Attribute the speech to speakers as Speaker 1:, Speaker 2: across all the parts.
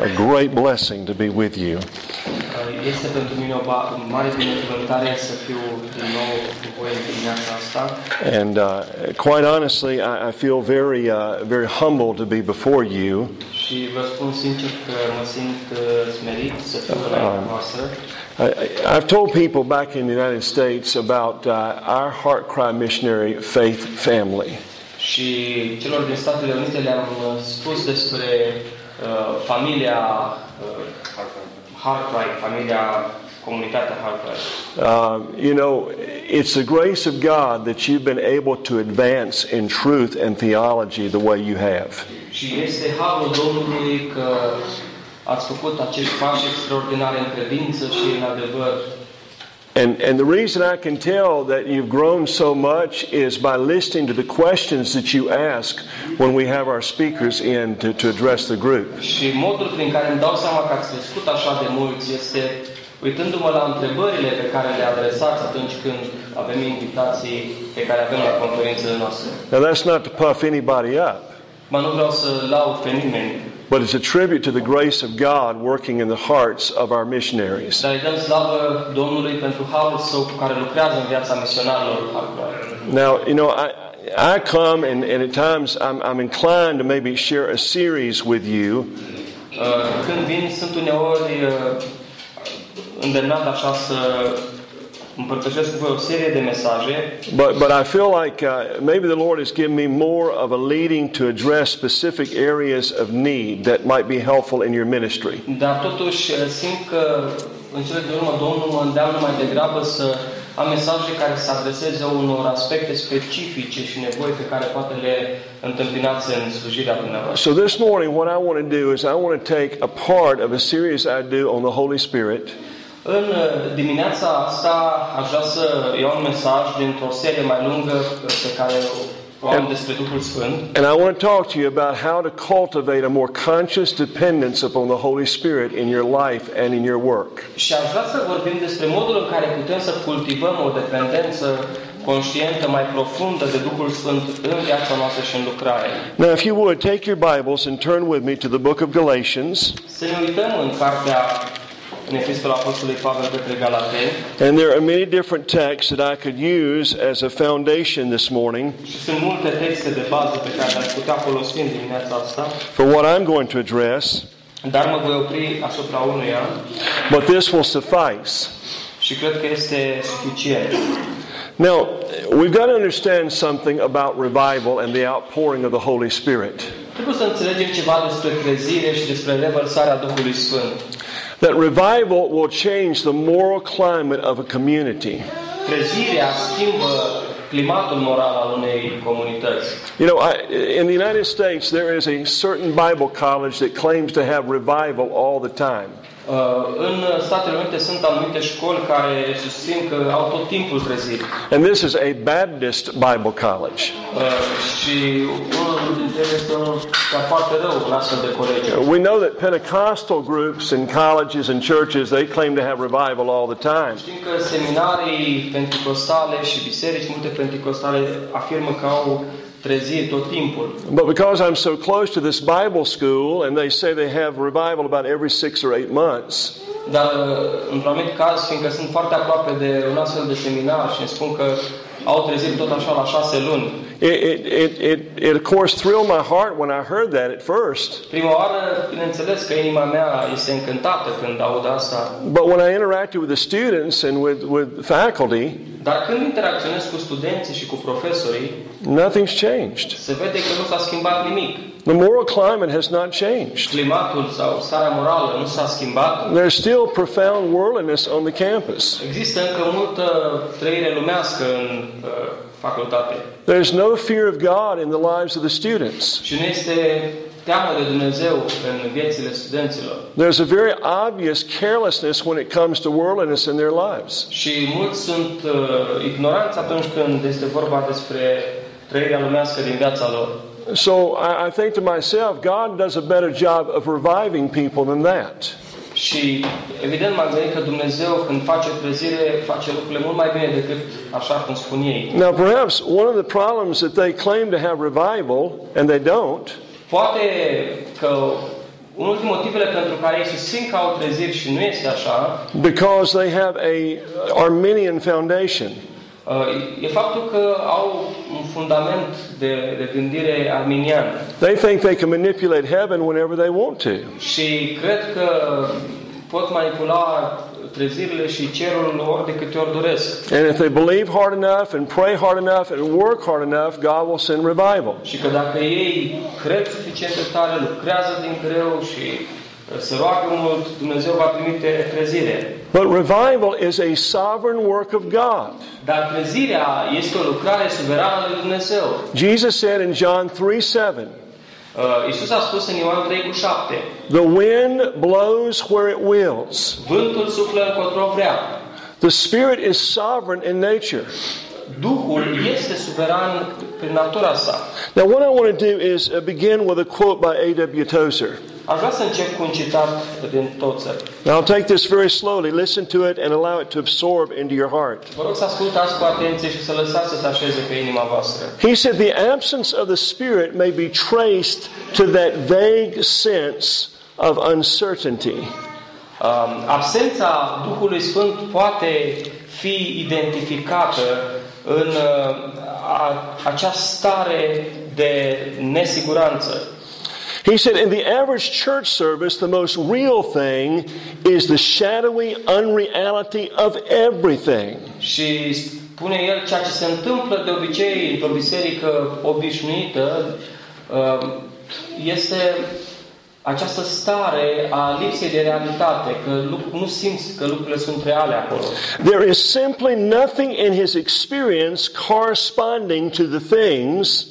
Speaker 1: a great blessing to be with you.
Speaker 2: Este pentru mine o mare binecuvântare să fiu din nou cu voi în dimineața asta.
Speaker 1: And uh, quite honestly, I, I feel very, uh, very humbled to be before you.
Speaker 2: Și vă spun sincer că mă simt uh, smerit să fiu înaintea noastră.
Speaker 1: I, I- I've told people back in the United States about uh, our Heart Cry Missionary Faith family.
Speaker 2: Și celor din Statele Unite le-am uh, spus despre uh, familia uh, Hartwright, familia comunitatea Hartwright.
Speaker 1: Uh, you know, it's the grace of God that you've been able to advance in truth and theology the way you have.
Speaker 2: Și este harul Domnului că ați făcut acești pași extraordinare în credință și în adevăr.
Speaker 1: And, and the reason I can tell that you've grown so much is by listening to the questions that you ask when we have our speakers in to, to address the group.
Speaker 2: Și modul prin care îmi dau seama că ați crescut așa de mult este uitându-mă la întrebările pe care le adresați atunci când avem invitații pe care avem la conferințele noastre.
Speaker 1: Now, that's not to puff anybody up,
Speaker 2: Mă nu vreau să laud pe nimeni,
Speaker 1: but it's a tribute to the grace of God working in the hearts of our missionaries.
Speaker 2: dar îi dăm slavă Domnului pentru harul său cu care lucrează în viața misionarilor.
Speaker 1: Now, you know, I, I come and, and at times I'm, I'm inclined to maybe share a series with you
Speaker 2: Uh, Când vin, sunt uneori uh, îndemnat așa să
Speaker 1: But, but I feel like uh, maybe the Lord has given me more of a leading to address specific areas of need that might be helpful in your ministry.
Speaker 2: Dar totuși eh, simt că în cele din urmă Domnul mă îndeamnă mai degrabă să am mesaje care să adreseze unor aspecte specifice și nevoi pe care poate le întâmpinați în slujirea dumneavoastră.
Speaker 1: So this morning, what I want to do is I want to take a part of a series I do on the Holy Spirit,
Speaker 2: În eh, dimineața asta aș vrea să iau un mesaj dintr-o serie mai lungă pe care o am despre Duhul Sfânt
Speaker 1: and I want to talk to you about how to cultivate a more conscious dependence upon the Holy Spirit in your life and in your work.
Speaker 2: și aș vrea să vorbim despre modul în care putem să cultivăm o dependență conștientă mai profundă de Duhul Sfânt în viața noastră și în lucrare.
Speaker 1: Now, if you would, take your Bibles and turn with me to the book of Galatians.
Speaker 2: Să ne uităm în cartea, în Epistola Apostolului Pavel către Galateni
Speaker 1: And there are many different texts that I could use as a foundation this morning
Speaker 2: și sunt multe texte de bază pe care le-aș putea folosi în dimineața asta,
Speaker 1: for what I'm going to address,
Speaker 2: dar mă voi opri asupra unuia
Speaker 1: but this will suffice.
Speaker 2: și cred că este suficient.
Speaker 1: Now, we've got to understand something about revival and the outpouring of the Holy Spirit.
Speaker 2: Trebuie să înțelegem ceva despre trezire și despre revărsarea Duhului Sfânt.
Speaker 1: That revival will change the moral climate of a community.
Speaker 2: Trezirea schimbă climatul moral al unei comunități.
Speaker 1: You know, I, in the United States, there is a certain Bible college that claims to have revival all the time.
Speaker 2: Uh, În Statele Unite sunt anumite școli care susțin că au tot timpul treziri.
Speaker 1: And this is a Baptist Bible college.
Speaker 2: Uh, și unul dintre ele este unul chiar foarte rău în astfel de colegi.
Speaker 1: We know that Pentecostal groups and colleges and churches, they claim to have revival all the time.
Speaker 2: Știm că seminarii pentecostale și biserici multe pentecostale afirmă că au tot timpul.
Speaker 1: But because I'm so close to this Bible school and they say they have revival about every six or eight months,
Speaker 2: Dar uh, într-un anumit caz, fiindcă sunt foarte aproape de un astfel de seminar și spun că au treziri tot așa la șase luni.
Speaker 1: it, it, it, it, it of course thrilled my heart when I heard that at first.
Speaker 2: Prima oară, bineînțeles că inima mea este încântată când aud asta,
Speaker 1: But when I interacted with the students and with, with faculty,
Speaker 2: dar când interacționez cu studenții și cu profesorii,
Speaker 1: nothing's changed.
Speaker 2: se vede că nu s-a schimbat nimic.
Speaker 1: The moral climate has not changed.
Speaker 2: Climatul sau starea morală nu s-a schimbat.
Speaker 1: There's still profound worldliness on the campus.
Speaker 2: Există încă multă trăire lumească în uh, facultate.
Speaker 1: There's no fear of God in the lives of the students.
Speaker 2: Și nu este teamă de Dumnezeu în viețile studenților.
Speaker 1: There's a very obvious carelessness when it comes to worldliness in their lives.
Speaker 2: Și mulți sunt uh, ignoranți atunci când este vorba despre trăirea lumească din viața lor.
Speaker 1: So I, I think to myself, God does a better job of reviving people than that.
Speaker 2: Și evident m-am gândit că Dumnezeu când face trezire, face lucrurile mult mai bine decât așa cum spun ei.
Speaker 1: Now, perhaps one of the problems that they claim to have revival and they don't
Speaker 2: Poate că unul din motivele pentru care ei susțin că au treziri și nu este așa,
Speaker 1: because they have a Arminian foundation.
Speaker 2: uh, e faptul că au un fundament de, de gândire arminian.
Speaker 1: They think they can manipulate heaven whenever they want to.
Speaker 2: Și cred că pot manipula trezirile și cerul ori de câte ori doresc.
Speaker 1: And if they believe hard enough and pray hard enough and work hard enough, God will send revival.
Speaker 2: Și că dacă ei cred suficient de tare, lucrează din greu și uh, se roagă mult, Dumnezeu va trimite trezire.
Speaker 1: But revival is a sovereign work of God.
Speaker 2: Dar trezirea este o lucrare suverană lui Dumnezeu.
Speaker 1: Jesus said in John 3 7,
Speaker 2: Uh, Iisus a spus în Ioan 3 cu 7,
Speaker 1: The wind blows where it wills.
Speaker 2: Vântul suflă încotro vrea.
Speaker 1: The Spirit is sovereign in nature.
Speaker 2: Duhul este suveran prin natura sa.
Speaker 1: Now, what I want to do is uh, begin with a quote by A.W. Tozer.
Speaker 2: Aș vrea să încep cu un citat din Tozer.
Speaker 1: Now, I'll take this very slowly, listen to it, and allow it to absorb into your heart.
Speaker 2: Vă rog să ascultați cu atenție și să lăsați să se așeze pe inima voastră.
Speaker 1: He said, The absence of the Spirit may be traced to that vague sense of uncertainty.
Speaker 2: Um, absența Duhului Sfânt poate fi identificată în uh, stare de nesiguranță.
Speaker 1: He said, In the average church service, the most real thing is the shadowy unreality of everything.
Speaker 2: Și spune el ceea ce se întâmplă de obicei într-o biserică obișnuită uh, este această stare a lipsei de realitate, că lu- nu simți că lucrurile sunt reale acolo.
Speaker 1: There is simply nothing in his experience corresponding to the things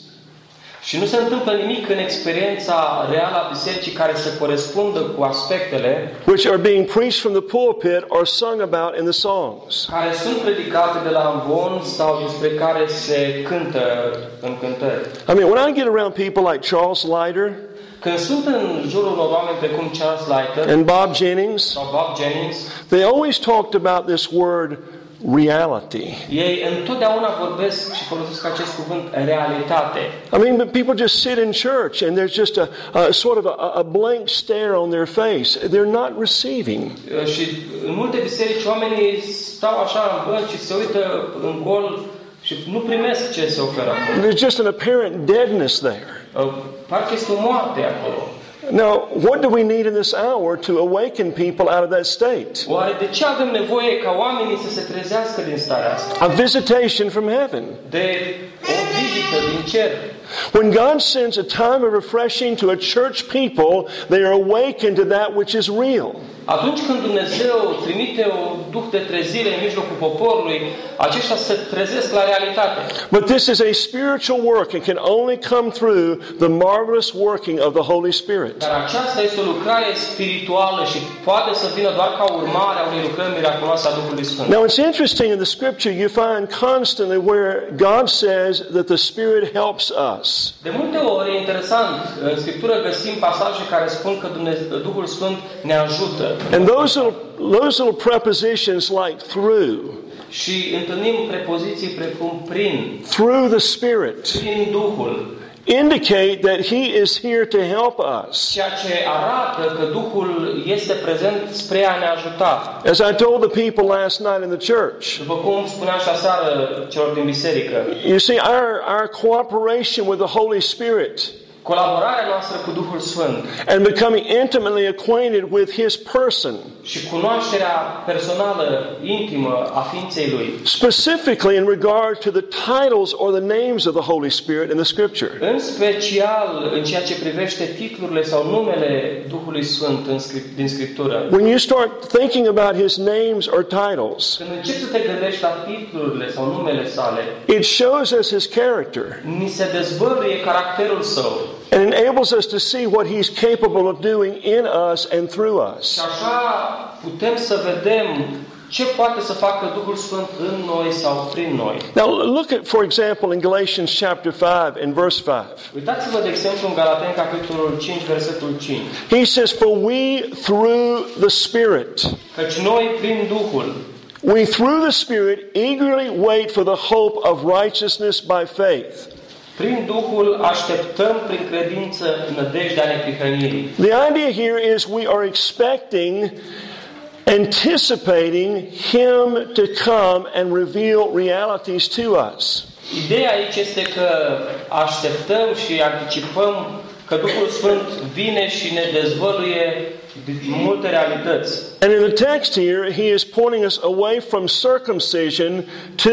Speaker 2: Și nu se întâmplă nimic în experiența reală a bisericii care să corespundă cu aspectele
Speaker 1: which are being preached from the pulpit or sung about in the songs.
Speaker 2: care sunt predicate de la amvon sau despre care se cântă în cântări.
Speaker 1: I mean, when I get around people like Charles Leiter
Speaker 2: Când sunt în jurul unor oameni precum Charles Leiter
Speaker 1: and Bob Jennings,
Speaker 2: Bob Jennings,
Speaker 1: they always talked about this word reality.
Speaker 2: ei întotdeauna vorbesc și folosesc acest cuvânt realitate.
Speaker 1: I mean, but people just sit in church and there's just a, a sort of a, a blank stare on their face. They're not receiving.
Speaker 2: Uh, Și în multe biserici oamenii stau așa în bănci și se uită în gol și nu primesc ce se oferă.
Speaker 1: There's just an apparent deadness there.
Speaker 2: Uh, Parcă este o moarte acolo.
Speaker 1: Now, what do we need in this hour to awaken people out of that state?
Speaker 2: Oare de ce avem nevoie ca oamenii să se trezească din starea asta?
Speaker 1: A visitation from heaven.
Speaker 2: De o vizită din cer.
Speaker 1: When God sends a time of refreshing to a church people, they are awakened to that which is real.
Speaker 2: Atunci când Dumnezeu trimite un duh de trezire în mijlocul poporului, aceștia se trezesc la realitate.
Speaker 1: But this is a spiritual work and can only come through the marvelous working of the Holy Spirit.
Speaker 2: Dar aceasta este o lucrare spirituală și poate să vină doar ca urmare a unei lucrări miraculoase a Duhului Sfânt.
Speaker 1: Now, it's interesting in the scripture, you find constantly where God says that the Spirit helps us.
Speaker 2: De multe ori e interesant, în Scriptură găsim pasaje care spun că Dumnezeu, Duhul Sfânt ne ajută.
Speaker 1: And those little, those little prepositions like through,
Speaker 2: Și întâlnim prepoziții precum prin,
Speaker 1: through the Spirit,
Speaker 2: prin Duhul,
Speaker 1: indicate that He is here to help us.
Speaker 2: ceea ce arată că Duhul este prezent spre a ne ajuta.
Speaker 1: As I told the people last night in the church,
Speaker 2: După cum spuneam și aseară celor din biserică,
Speaker 1: you see, our, our cooperation with the Holy Spirit
Speaker 2: colaborarea noastră cu Duhul Sfânt
Speaker 1: and becoming intimately acquainted with His person,
Speaker 2: și cunoașterea personală, intimă a ființei Lui,
Speaker 1: specifically in regard to the titles or the names of the Holy Spirit in the Scripture.
Speaker 2: în special în ceea ce privește titlurile sau numele Duhului Sfânt în din Scriptură.
Speaker 1: When you start thinking about His names or titles,
Speaker 2: Când începi să te gândești la titlurile sau numele sale,
Speaker 1: it shows us His character
Speaker 2: ni se dezvăluie caracterul său.
Speaker 1: And enables us to see what He's capable of doing in us and through us.
Speaker 2: așa putem să vedem ce poate să facă Duhul Sfânt în noi sau prin noi.
Speaker 1: Now, look at, for example, in Galatians chapter 5 and verse 5.
Speaker 2: Uitați-vă, de exemplu, în Galateni, capitolul 5, versetul 5.
Speaker 1: He says, For we through the Spirit,
Speaker 2: Căci noi, prin Duhul,
Speaker 1: we through the Spirit eagerly wait for the hope of righteousness by faith.
Speaker 2: Prin Duhul așteptăm prin credință nădejdea neprihănirii.
Speaker 1: The idea here is we are expecting, anticipating Him to come and reveal realities to us.
Speaker 2: Ideea aici este că așteptăm și anticipăm că Duhul Sfânt vine și ne dezvăluie multe realități.
Speaker 1: And in the text here, he is pointing us away from circumcision to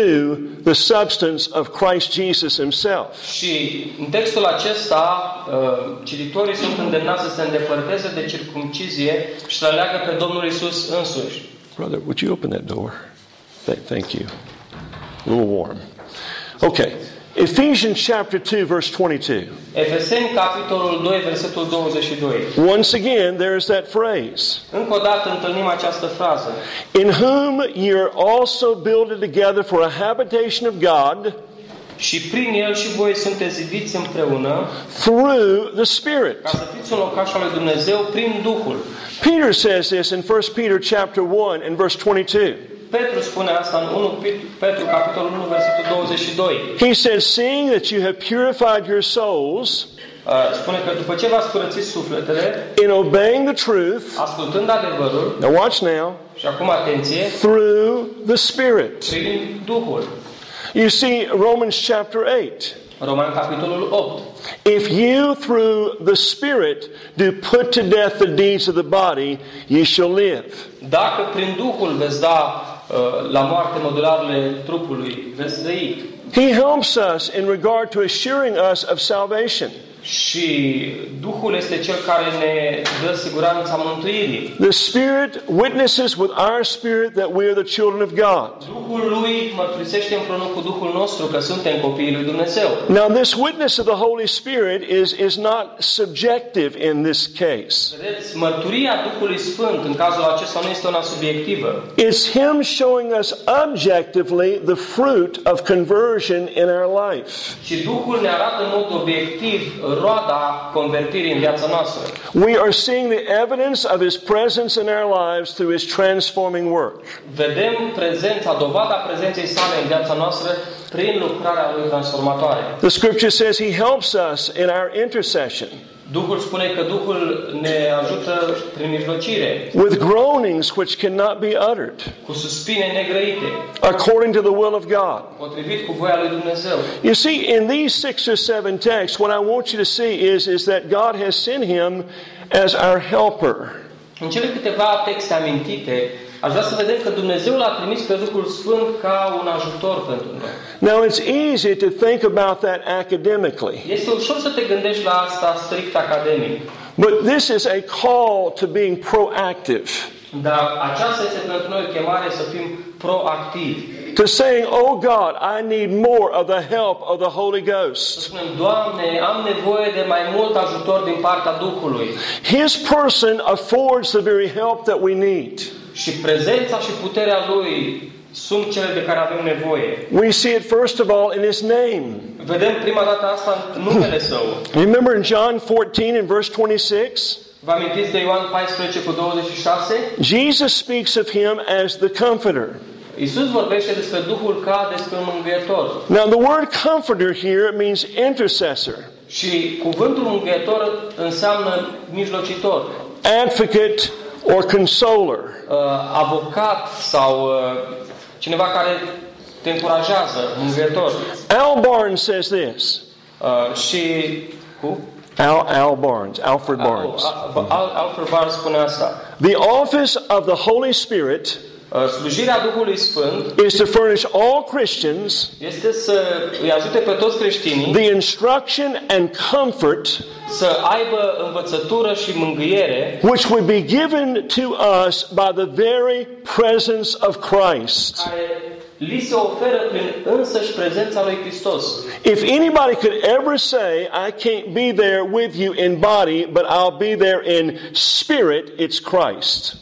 Speaker 1: the substance of Christ Jesus himself.
Speaker 2: Și în textul acesta, uh, cititorii sunt îndemnați să se îndepărteze de circumcizie și să leagă pe Domnul Isus însuși.
Speaker 1: Brother, would you open that door? Th- thank you. A little warm. Okay. Ephesians chapter 2, verse 22.
Speaker 2: Efeseni, capitolul 2, versetul 22.
Speaker 1: Once again, there's that phrase.
Speaker 2: Încă o dată întâlnim această frază.
Speaker 1: In whom ye are also builded together for a habitation of God
Speaker 2: Și prin el și voi sunteți zidiți împreună
Speaker 1: through the Spirit.
Speaker 2: ca să fiți un locaș al lui Dumnezeu prin Duhul.
Speaker 1: Peter says this in 1 Peter chapter 1 and verse 22.
Speaker 2: Petru spune asta în 1 Petru, capitolul 1, versetul 22.
Speaker 1: He says, Seeing that you have purified your souls
Speaker 2: Uh, Spune că după ce v-ați curățit sufletele,
Speaker 1: in obeying the truth,
Speaker 2: ascultând adevărul,
Speaker 1: now watch now,
Speaker 2: și acum atenție,
Speaker 1: through the Spirit.
Speaker 2: prin Duhul.
Speaker 1: You see, Romans chapter 8.
Speaker 2: Roman, capitolul 8.
Speaker 1: If you, through the Spirit, do put to death the deeds of the body, ye shall live.
Speaker 2: Dacă prin Duhul veți da uh, Uh, la moarte modularele trupului.
Speaker 1: He helps us in regard to assuring us of salvation.
Speaker 2: Și Duhul este cel care ne dă siguranța mântuirii.
Speaker 1: The Spirit witnesses with our spirit that we are the children of God.
Speaker 2: Duhul lui mărturisește împreună cu Duhul nostru că suntem copiii lui Dumnezeu.
Speaker 1: Now, this witness of the Holy Spirit is, is not subjective in this case.
Speaker 2: Vedeți, mărturia Duhului Sfânt în cazul acesta nu este una subiectivă.
Speaker 1: It's Him showing us objectively the fruit of conversion in our life.
Speaker 2: Și Duhul ne arată în mod obiectiv roada convertirii în viața noastră.
Speaker 1: We are seeing the evidence of His presence in our lives through His transforming work.
Speaker 2: Vedem prezența, dovada prezenței sale în viața noastră prin lucrarea lui transformatoare.
Speaker 1: The scripture says He helps us in our intercession
Speaker 2: Duhul spune că Duhul ne ajută prin mijlocire,
Speaker 1: with groanings which cannot be uttered,
Speaker 2: cu suspine negrăite,
Speaker 1: according to the will of God.
Speaker 2: potrivit cu voia lui Dumnezeu.
Speaker 1: You see, in these six or seven texts, what I want you to see is, is that God has sent Him as our helper.
Speaker 2: În cele câteva texte amintite, aș vrea să vedem că Dumnezeu l-a trimis pe Duhul Sfânt ca un ajutor pentru noi.
Speaker 1: Now, it's easy to think about that academically,
Speaker 2: Este ușor să te gândești la asta strict academic,
Speaker 1: but this is a call to being proactive,
Speaker 2: dar aceasta este pentru noi o chemare să fim proactivi.
Speaker 1: to saying, Oh God, I need more of the help of the Holy Ghost.
Speaker 2: spunem, Doamne, am nevoie de mai mult ajutor din partea Duhului.
Speaker 1: His person affords the very help that we need.
Speaker 2: Și prezența și puterea Lui sunt cele de care avem nevoie.
Speaker 1: We see it first of all in His name.
Speaker 2: Vedem prima dată asta în numele Său.
Speaker 1: Remember in John 14 and verse 26?
Speaker 2: Vă amintiți de Ioan 14 cu 26?
Speaker 1: Jesus speaks of Him as the Comforter.
Speaker 2: Iisus vorbește despre Duhul ca despre un mângâietor.
Speaker 1: Now, the word comforter here means intercessor,
Speaker 2: Și cuvântul mângâietor înseamnă mijlocitor,
Speaker 1: advocate, or consoler.
Speaker 2: uh, avocat sau uh, cineva care te încurajează, mângâietor.
Speaker 1: Al Barnes says this
Speaker 2: Uh, și cu
Speaker 1: Al, Al Barnes, Alfred Barnes.
Speaker 2: Al- Al- Alfred Barnes spune asta.
Speaker 1: The office of the Holy Spirit
Speaker 2: Uh, Uh, slujirea Duhului Sfânt
Speaker 1: is to furnish all Christians
Speaker 2: este să îi ajute pe toți creștinii
Speaker 1: the instruction and comfort
Speaker 2: să aibă învățătură și mângâiere
Speaker 1: which would be given to us by the very presence of Christ.
Speaker 2: care li se oferă prin însăși prezența lui Hristos.
Speaker 1: If anybody could ever say, I can't be there with you in body, but I'll be there in spirit, it's Christ.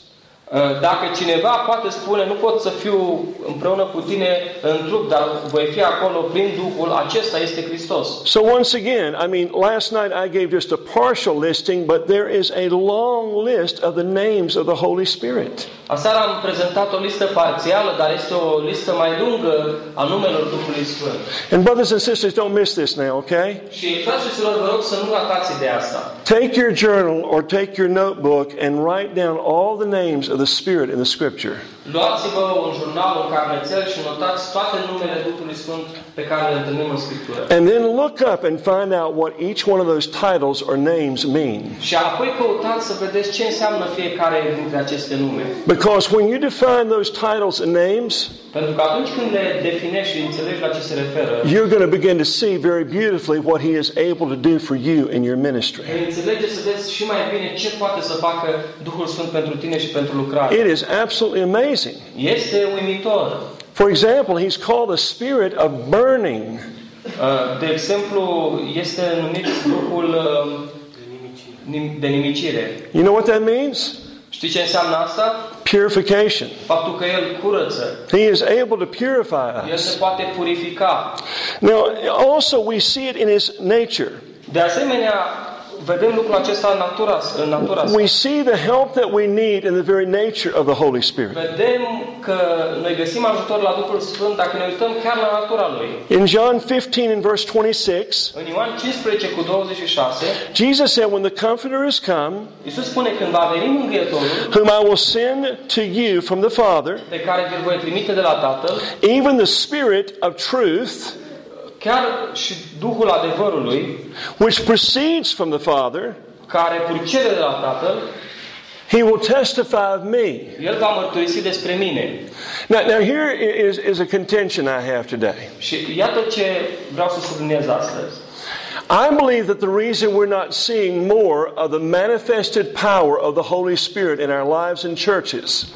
Speaker 2: Uh, Dacă cineva poate spune, nu pot să fiu împreună cu tine în trup, dar voi fi acolo prin Duhul, acesta este Hristos.
Speaker 1: So, once again, I mean, last night I gave just a partial listing, but there is a long list of the names of the Holy Spirit.
Speaker 2: Aseară am prezentat o listă parțială, dar este o listă mai lungă a numelor Duhului Sfânt.
Speaker 1: And, brothers and sisters, don't miss this now, okay?
Speaker 2: Și, frați și surori, vă rog să nu ratați ideea asta.
Speaker 1: Take your journal or take your notebook and write down all the names of the Spirit in the Scripture.
Speaker 2: Pe care le întâlnim în Scriptură.
Speaker 1: And then look up and find out what each one of those titles or names mean.
Speaker 2: Și apoi căutați să vedeți ce înseamnă fiecare dintre aceste nume.
Speaker 1: Because when you define those titles and names,
Speaker 2: Pentru că atunci când le definești și înțelegi la ce se referă,
Speaker 1: you're going to begin to see very beautifully what He is able to do for you in your ministry.
Speaker 2: vei înțelege să vezi și mai bine ce poate să facă Duhul Sfânt pentru tine și pentru lucrare.
Speaker 1: It is absolutely amazing.
Speaker 2: Este uimitor.
Speaker 1: For example, He's called the spirit of burning.
Speaker 2: Uh, De exemplu, este numit Duhul uh, nim- de nimicire.
Speaker 1: You know what that means?
Speaker 2: Știi ce înseamnă asta?
Speaker 1: Purification.
Speaker 2: Faptul că El curăță.
Speaker 1: He is able to purify
Speaker 2: El
Speaker 1: us.
Speaker 2: se poate purifica.
Speaker 1: Now, also, we see it in His nature.
Speaker 2: De asemenea, vedem lucrul acesta în natura, în natura.
Speaker 1: We see the help that we need in the very nature of the Holy Spirit.
Speaker 2: Vedem că noi găsim ajutor la Duhul Sfânt dacă ne uităm chiar la natura Lui.
Speaker 1: In John 15 and verse 26,
Speaker 2: În Ioan 15 cu 26,
Speaker 1: Jesus said, When the Comforter is come,
Speaker 2: Iisus spune când va veni Mângâietorul,
Speaker 1: whom I will send to you from the Father,
Speaker 2: pe care vi-l voi trimite de la Tatăl,
Speaker 1: even the Spirit of truth,
Speaker 2: chiar și Duhul adevărului,
Speaker 1: which proceeds from the Father,
Speaker 2: care purcede de la Tatăl,
Speaker 1: he will testify of me.
Speaker 2: El va mărturisi despre mine.
Speaker 1: Now, now here is, is a contention I have today.
Speaker 2: Și iată ce vreau să subliniez astăzi.
Speaker 1: I believe that the reason we're not seeing more of the manifested power of the Holy Spirit in our lives and churches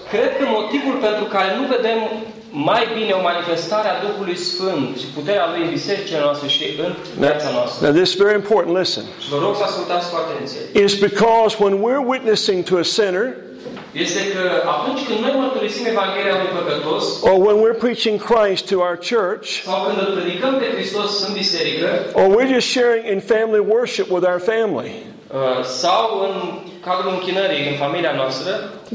Speaker 2: Cred că motivul pentru care nu vedem mai bine o manifestare a Duhului Sfânt și puterea Lui în bisericile noastre și în viața noastră.
Speaker 1: Now, this is very important. Listen.
Speaker 2: Și vă rog să ascultați cu atenție.
Speaker 1: Is because when we're witnessing to a sinner
Speaker 2: Este că atunci când noi mărturisim Evanghelia lui păcătos,
Speaker 1: or when we're preaching Christ to our church,
Speaker 2: sau când îl predicăm pe Hristos în biserică,
Speaker 1: or we're just sharing in family worship with our family,
Speaker 2: uh, sau în cadrul închinării în familia noastră,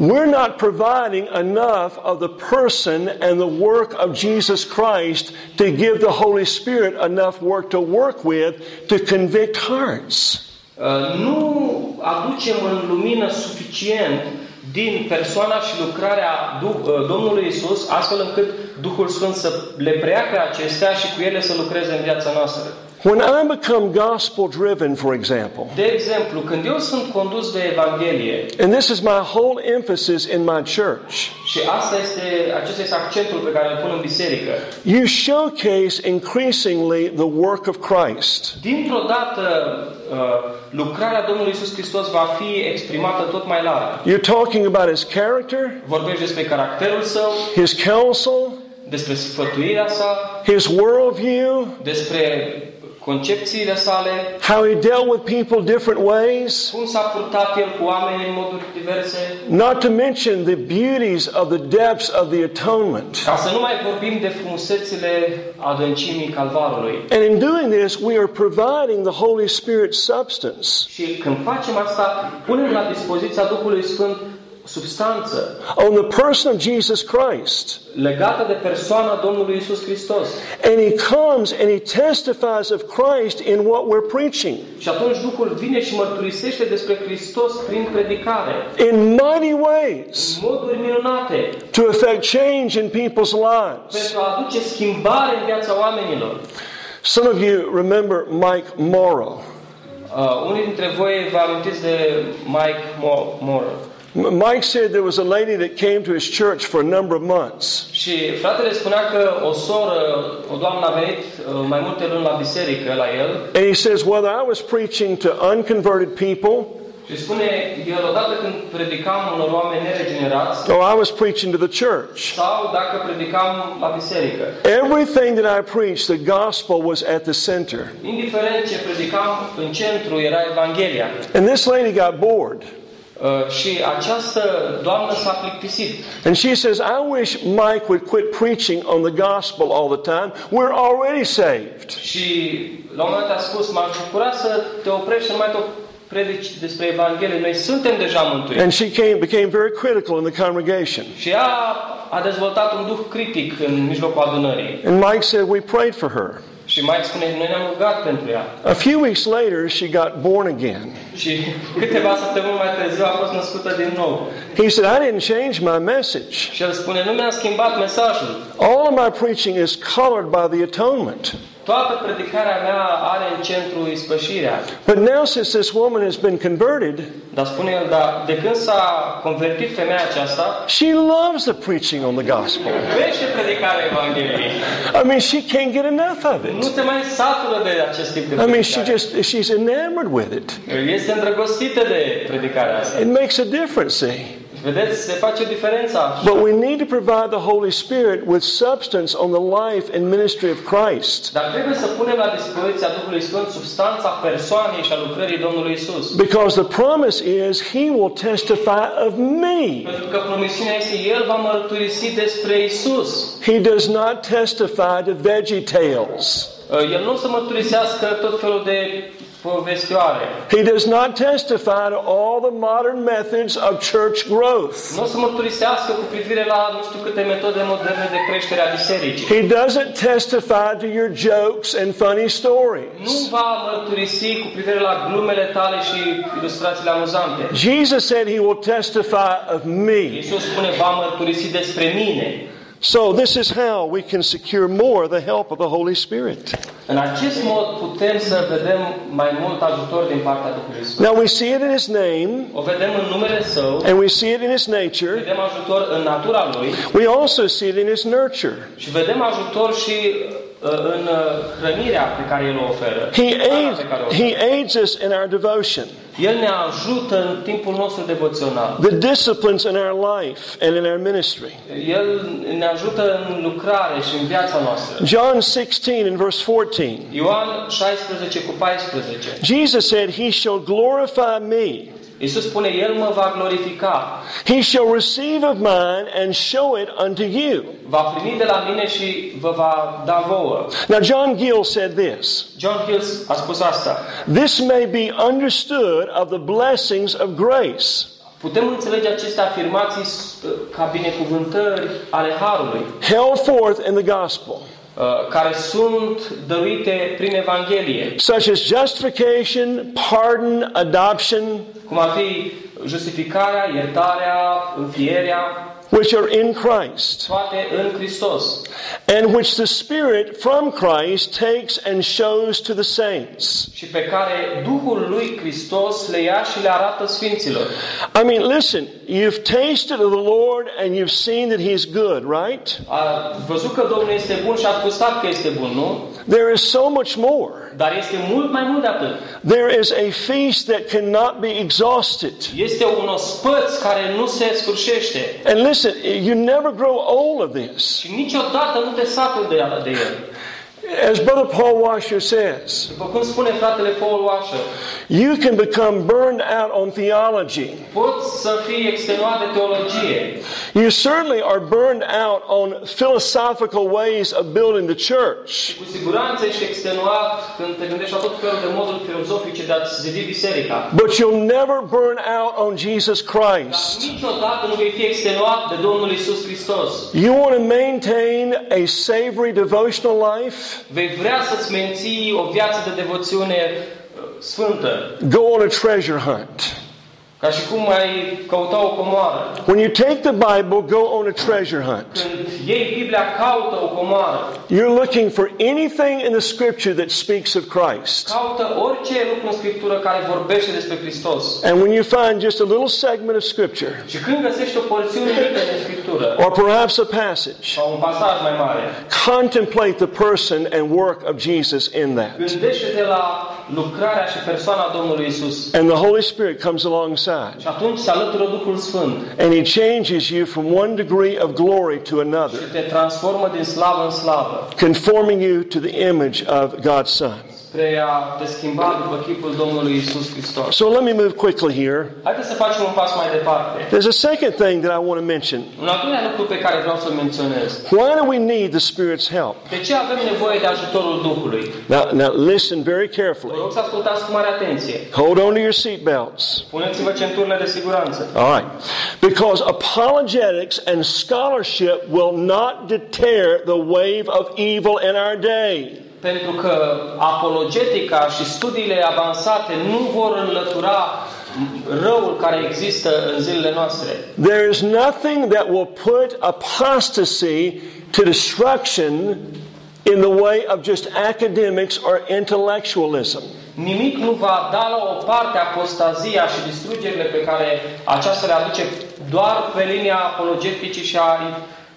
Speaker 1: we're not providing enough of the person and the work of Jesus Christ to give the Holy Spirit enough work to work with to convict hearts.
Speaker 2: uh, nu aducem în lumină suficient din persoana și lucrarea Du- uh, Domnului Isus, astfel încât Duhul Sfânt să le preia pe acestea și cu ele să lucreze în viața noastră.
Speaker 1: When I become gospel driven, for example,
Speaker 2: De exemplu, când eu sunt condus de Evanghelie,
Speaker 1: and this is my whole emphasis in my church,
Speaker 2: și asta este, acesta este accentul pe care îl pun în biserică,
Speaker 1: you showcase increasingly the work of Christ.
Speaker 2: dintr-o dată uh, lucrarea Domnului Isus Hristos va fi exprimată tot mai larg.
Speaker 1: You're talking about his character,
Speaker 2: Vorbești despre caracterul său,
Speaker 1: his counsel,
Speaker 2: despre sfătuirea sa,
Speaker 1: his worldview,
Speaker 2: despre concepțiile sale,
Speaker 1: how he dealt with people different ways,
Speaker 2: cum s-a purtat el cu oameni în moduri diverse,
Speaker 1: not to mention the beauties of the depths of the atonement.
Speaker 2: ca să nu mai vorbim de frumusețile adâncimii calvarului.
Speaker 1: And in doing this, we are providing the Holy Spirit substance.
Speaker 2: Și când facem asta, punem la dispoziția Duhului Sfânt substanță
Speaker 1: on the person of Jesus Christ.
Speaker 2: legată de persoana Domnului Isus Hristos.
Speaker 1: And he comes and he testifies of Christ in what we're preaching
Speaker 2: Și atunci Duhul vine și mărturisește despre Hristos prin predicare,
Speaker 1: in mighty ways
Speaker 2: în moduri minunate,
Speaker 1: to effect change in people's lives.
Speaker 2: pentru a aduce schimbare în viața oamenilor.
Speaker 1: Some of you remember Mike Morrow.
Speaker 2: Uh, unii dintre voi vă amintiți de Mike Mo- Moore.
Speaker 1: M- Mike said there was a lady that came to his church for a number of months.
Speaker 2: Și fratele spunea că o soră, o doamnă a venit uh, mai multe luni la biserică la el
Speaker 1: And he says, whether I was preaching to unconverted people
Speaker 2: și spune, el odată când predicam unor oameni neregenerați
Speaker 1: or I was preaching to the church,
Speaker 2: sau dacă predicam la biserică.
Speaker 1: everything that I preached, the gospel was at the center.
Speaker 2: Indiferent ce predicam, în centru era Evanghelia.
Speaker 1: And this lady got bored.
Speaker 2: Uh, și această doamnă s-a plictisit.
Speaker 1: And she says, I wish Mike would quit preaching on the gospel all the time. We're already saved.
Speaker 2: Și la un moment a spus, m-aș bucura să te oprești și nu mai tot predici despre Evanghelie. Noi suntem deja mântuiți.
Speaker 1: And she came, became very critical in the congregation.
Speaker 2: Și ea a dezvoltat un duh critic în mijlocul adunării.
Speaker 1: And Mike said, We prayed for her.
Speaker 2: Și mai spune, noi ne-am rugat pentru ea.
Speaker 1: A few weeks later, she got born again.
Speaker 2: Și câteva săptămâni mai târziu a fost născută din nou.
Speaker 1: He said, I didn't change my message.
Speaker 2: Și el spune, nu mi-am schimbat mesajul.
Speaker 1: All of my preaching is colored by the atonement.
Speaker 2: Toată predicarea mea are în centru ispășirea.
Speaker 1: But now, since this woman has been converted,
Speaker 2: Dar spune el, dar de când s-a convertit femeia aceasta,
Speaker 1: she loves the preaching on the gospel.
Speaker 2: iubește predicarea Evangheliei.
Speaker 1: I mean, she can't get enough of
Speaker 2: Nu
Speaker 1: it.
Speaker 2: se mai satură de acest tip de
Speaker 1: I mean, she just, she's enamored with it.
Speaker 2: Este îndrăgostită de predicarea asta.
Speaker 1: It makes a difference, see.
Speaker 2: Vedeți, se face diferența.
Speaker 1: But we need to provide the Holy Spirit with substance on the life and ministry of Christ.
Speaker 2: Dar trebuie să punem la dispoziția Duhului Sfânt substanța persoanei și a lucrării Domnului Isus.
Speaker 1: Because the promise is He will testify of me.
Speaker 2: Pentru că promisiunea este, El va mărturisi despre Isus.
Speaker 1: He does not testify to VeggieTales. Uh,
Speaker 2: El nu mărturisească tot felul de.
Speaker 1: He does not testify to all the modern methods of church growth.
Speaker 2: Nu o să mărturisească cu privire la nu știu câte metode moderne de creștere a bisericii.
Speaker 1: He doesn't testify to your jokes and funny
Speaker 2: Nu
Speaker 1: stories.
Speaker 2: va mărturisi cu privire la glumele tale și ilustrațiile amuzante.
Speaker 1: Jesus said he will testify of me.
Speaker 2: Iisus spune, va mărturisi despre mine.
Speaker 1: So this is how we can secure more the help of the Holy Spirit.
Speaker 2: În acest mod putem să vedem mai mult ajutor din partea Duhului Sfânt.
Speaker 1: Now we see it in his name
Speaker 2: O vedem în numele Său,
Speaker 1: and we see it in his nature.
Speaker 2: vedem ajutor în natura Lui
Speaker 1: We also see it in his nurture.
Speaker 2: și vedem ajutor și uh, în uh, hrănirea pe care El o oferă.
Speaker 1: He
Speaker 2: hrana
Speaker 1: aids,
Speaker 2: pe care o oferă.
Speaker 1: he aids us in our devotion,
Speaker 2: El ne ajută în timpul nostru devoțional.
Speaker 1: the disciplines in our life and in our ministry.
Speaker 2: El ne ajută în lucrare și în viața noastră.
Speaker 1: John 16 and verse 14.
Speaker 2: Ioan 16 cu 14.
Speaker 1: Jesus said, He shall glorify me.
Speaker 2: Iisus spune, El mă va glorifica,
Speaker 1: He shall receive of mine and show it unto you.
Speaker 2: va primi de la mine și vă va da vouă.
Speaker 1: Now, John Gill said this
Speaker 2: John Hills a spus asta.
Speaker 1: This may be understood of the blessings of grace.
Speaker 2: Putem înțelege aceste afirmații ca binecuvântări ale Harului,
Speaker 1: held forth in the gospel,
Speaker 2: care sunt dăruite prin Evanghelie,
Speaker 1: such as justification, pardon, adoption,
Speaker 2: cum ar fi justificarea, iertarea, înfierea,
Speaker 1: which are in Christ, and which the Spirit from Christ takes and shows to the saints.
Speaker 2: și pe care Duhul lui le ia și le arată
Speaker 1: I mean, listen, you've tasted of the Lord and you've seen that He's good, right?
Speaker 2: A văzut că Domnul este bun și ați gustat că este bun, nu?
Speaker 1: There is so much more.
Speaker 2: Dar este mult mai mult de atât.
Speaker 1: There is a feast that cannot be exhausted.
Speaker 2: Este un ospăț care nu se sfârșește.
Speaker 1: And listen, you never grow old of this.
Speaker 2: Și niciodată nu te de, de el.
Speaker 1: As Brother Paul Washer says,
Speaker 2: După cum spune fratele Paul Washer,
Speaker 1: you can become burned out on theology.
Speaker 2: poți să fii extenuat de teologie.
Speaker 1: You certainly are burned out on philosophical ways of building the church.
Speaker 2: Cu siguranță ești extenuat când te gândești la tot felul de moduri filozofice de a-ți zidi biserica.
Speaker 1: But you'll never burn out on Jesus Christ.
Speaker 2: Niciodată nu vei fi extenuat de Domnul Isus Hristos.
Speaker 1: You want to maintain a savory devotional life?
Speaker 2: Vei vrea să-ți menții o viață de devoțiune uh, sfântă.
Speaker 1: Go on a treasure hunt.
Speaker 2: Ca și cum ai căuta o comoară.
Speaker 1: When you take the Bible, go on a treasure hunt.
Speaker 2: Când iei Biblia, caută o comoară.
Speaker 1: You're looking for anything in the scripture that speaks of Christ.
Speaker 2: Caută orice lucru în Scriptură care vorbește despre Hristos.
Speaker 1: And when you find just a little segment of scripture,
Speaker 2: Și când găsești o porțiune mică din Scriptură,
Speaker 1: or perhaps a passage,
Speaker 2: sau un pasaj mai mare,
Speaker 1: contemplate the person and work of Jesus in that.
Speaker 2: gândește-te la lucrarea și persoana Domnului Isus.
Speaker 1: And the Holy Spirit comes alongside.
Speaker 2: Și atunci se alătură Duhul Sfânt
Speaker 1: And He changes you from one degree of glory to
Speaker 2: și
Speaker 1: another,
Speaker 2: te transformă din slavă în slavă,
Speaker 1: conforming you to the image of God's Son.
Speaker 2: Spre a te schimba după chipul Domnului Isus Hristos.
Speaker 1: So let me move quickly here.
Speaker 2: Haideți să facem un pas mai departe.
Speaker 1: There's a second thing that I want to mention.
Speaker 2: Un al doilea lucru pe care vreau să-l menționez.
Speaker 1: Why do we need the Spirit's help?
Speaker 2: De ce avem nevoie de ajutorul Duhului?
Speaker 1: Now, now listen very
Speaker 2: Vă
Speaker 1: carefully.
Speaker 2: rog să ascultați cu mare atenție.
Speaker 1: Hold on to your seatbelts.
Speaker 2: Puneți-vă centurile de siguranță.
Speaker 1: All right. Because apologetics and scholarship will not deter the wave of evil in our day.
Speaker 2: Pentru că apologetica și studiile avansate nu vor înlătura răul care există în zilele noastre.
Speaker 1: There is nothing that will put apostasy to destruction in the way of just academics or intellectualism.
Speaker 2: Nimic nu va da la o parte apostazia și distrugerile pe care aceasta le aduce doar pe linia apologeticii și a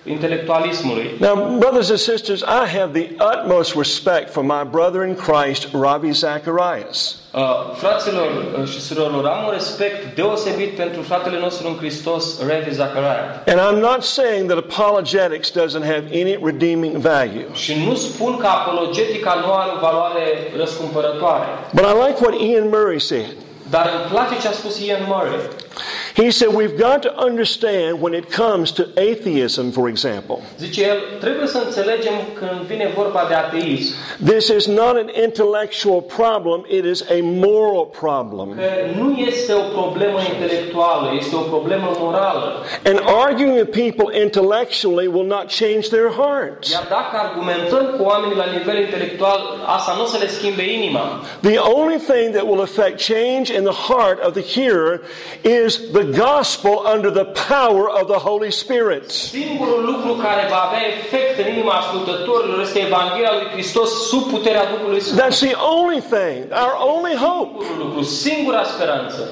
Speaker 2: intelectualismului.
Speaker 1: Now, brothers and sisters, I have the utmost respect for my brother in Christ, Ravi Zacharias.
Speaker 2: Uh, fraților uh, și surorilor, am un respect deosebit pentru fratele nostru în Hristos, Revi Zachariah.
Speaker 1: And I'm not saying that apologetics doesn't have any redeeming value.
Speaker 2: Și nu spun că apologetica nu are valoare răscumpărătoare.
Speaker 1: But I like what Iain Murray said.
Speaker 2: Dar îmi place ce a spus Iain Murray.
Speaker 1: He said we've got to understand when it comes to atheism, for example.
Speaker 2: Zice el, trebuie să înțelegem când vine vorba de ateism,
Speaker 1: This is not an intellectual problem, it is a moral problem.
Speaker 2: că nu este o problemă intelectuală, este o problemă morală.
Speaker 1: And arguing with people intellectually will not change their hearts.
Speaker 2: Iar dacă argumentăm cu oamenii la nivel intelectual, asta nu o să le schimbe inima.
Speaker 1: The only thing that will affect change in the heart of the hearer is the gospel under the power of the Holy Spirit.
Speaker 2: Singurul lucru care va avea efect în inima ascultătorilor este Evanghelia lui Hristos sub puterea Duhului Sfânt.
Speaker 1: That's the only thing, our only hope.
Speaker 2: Singura speranță.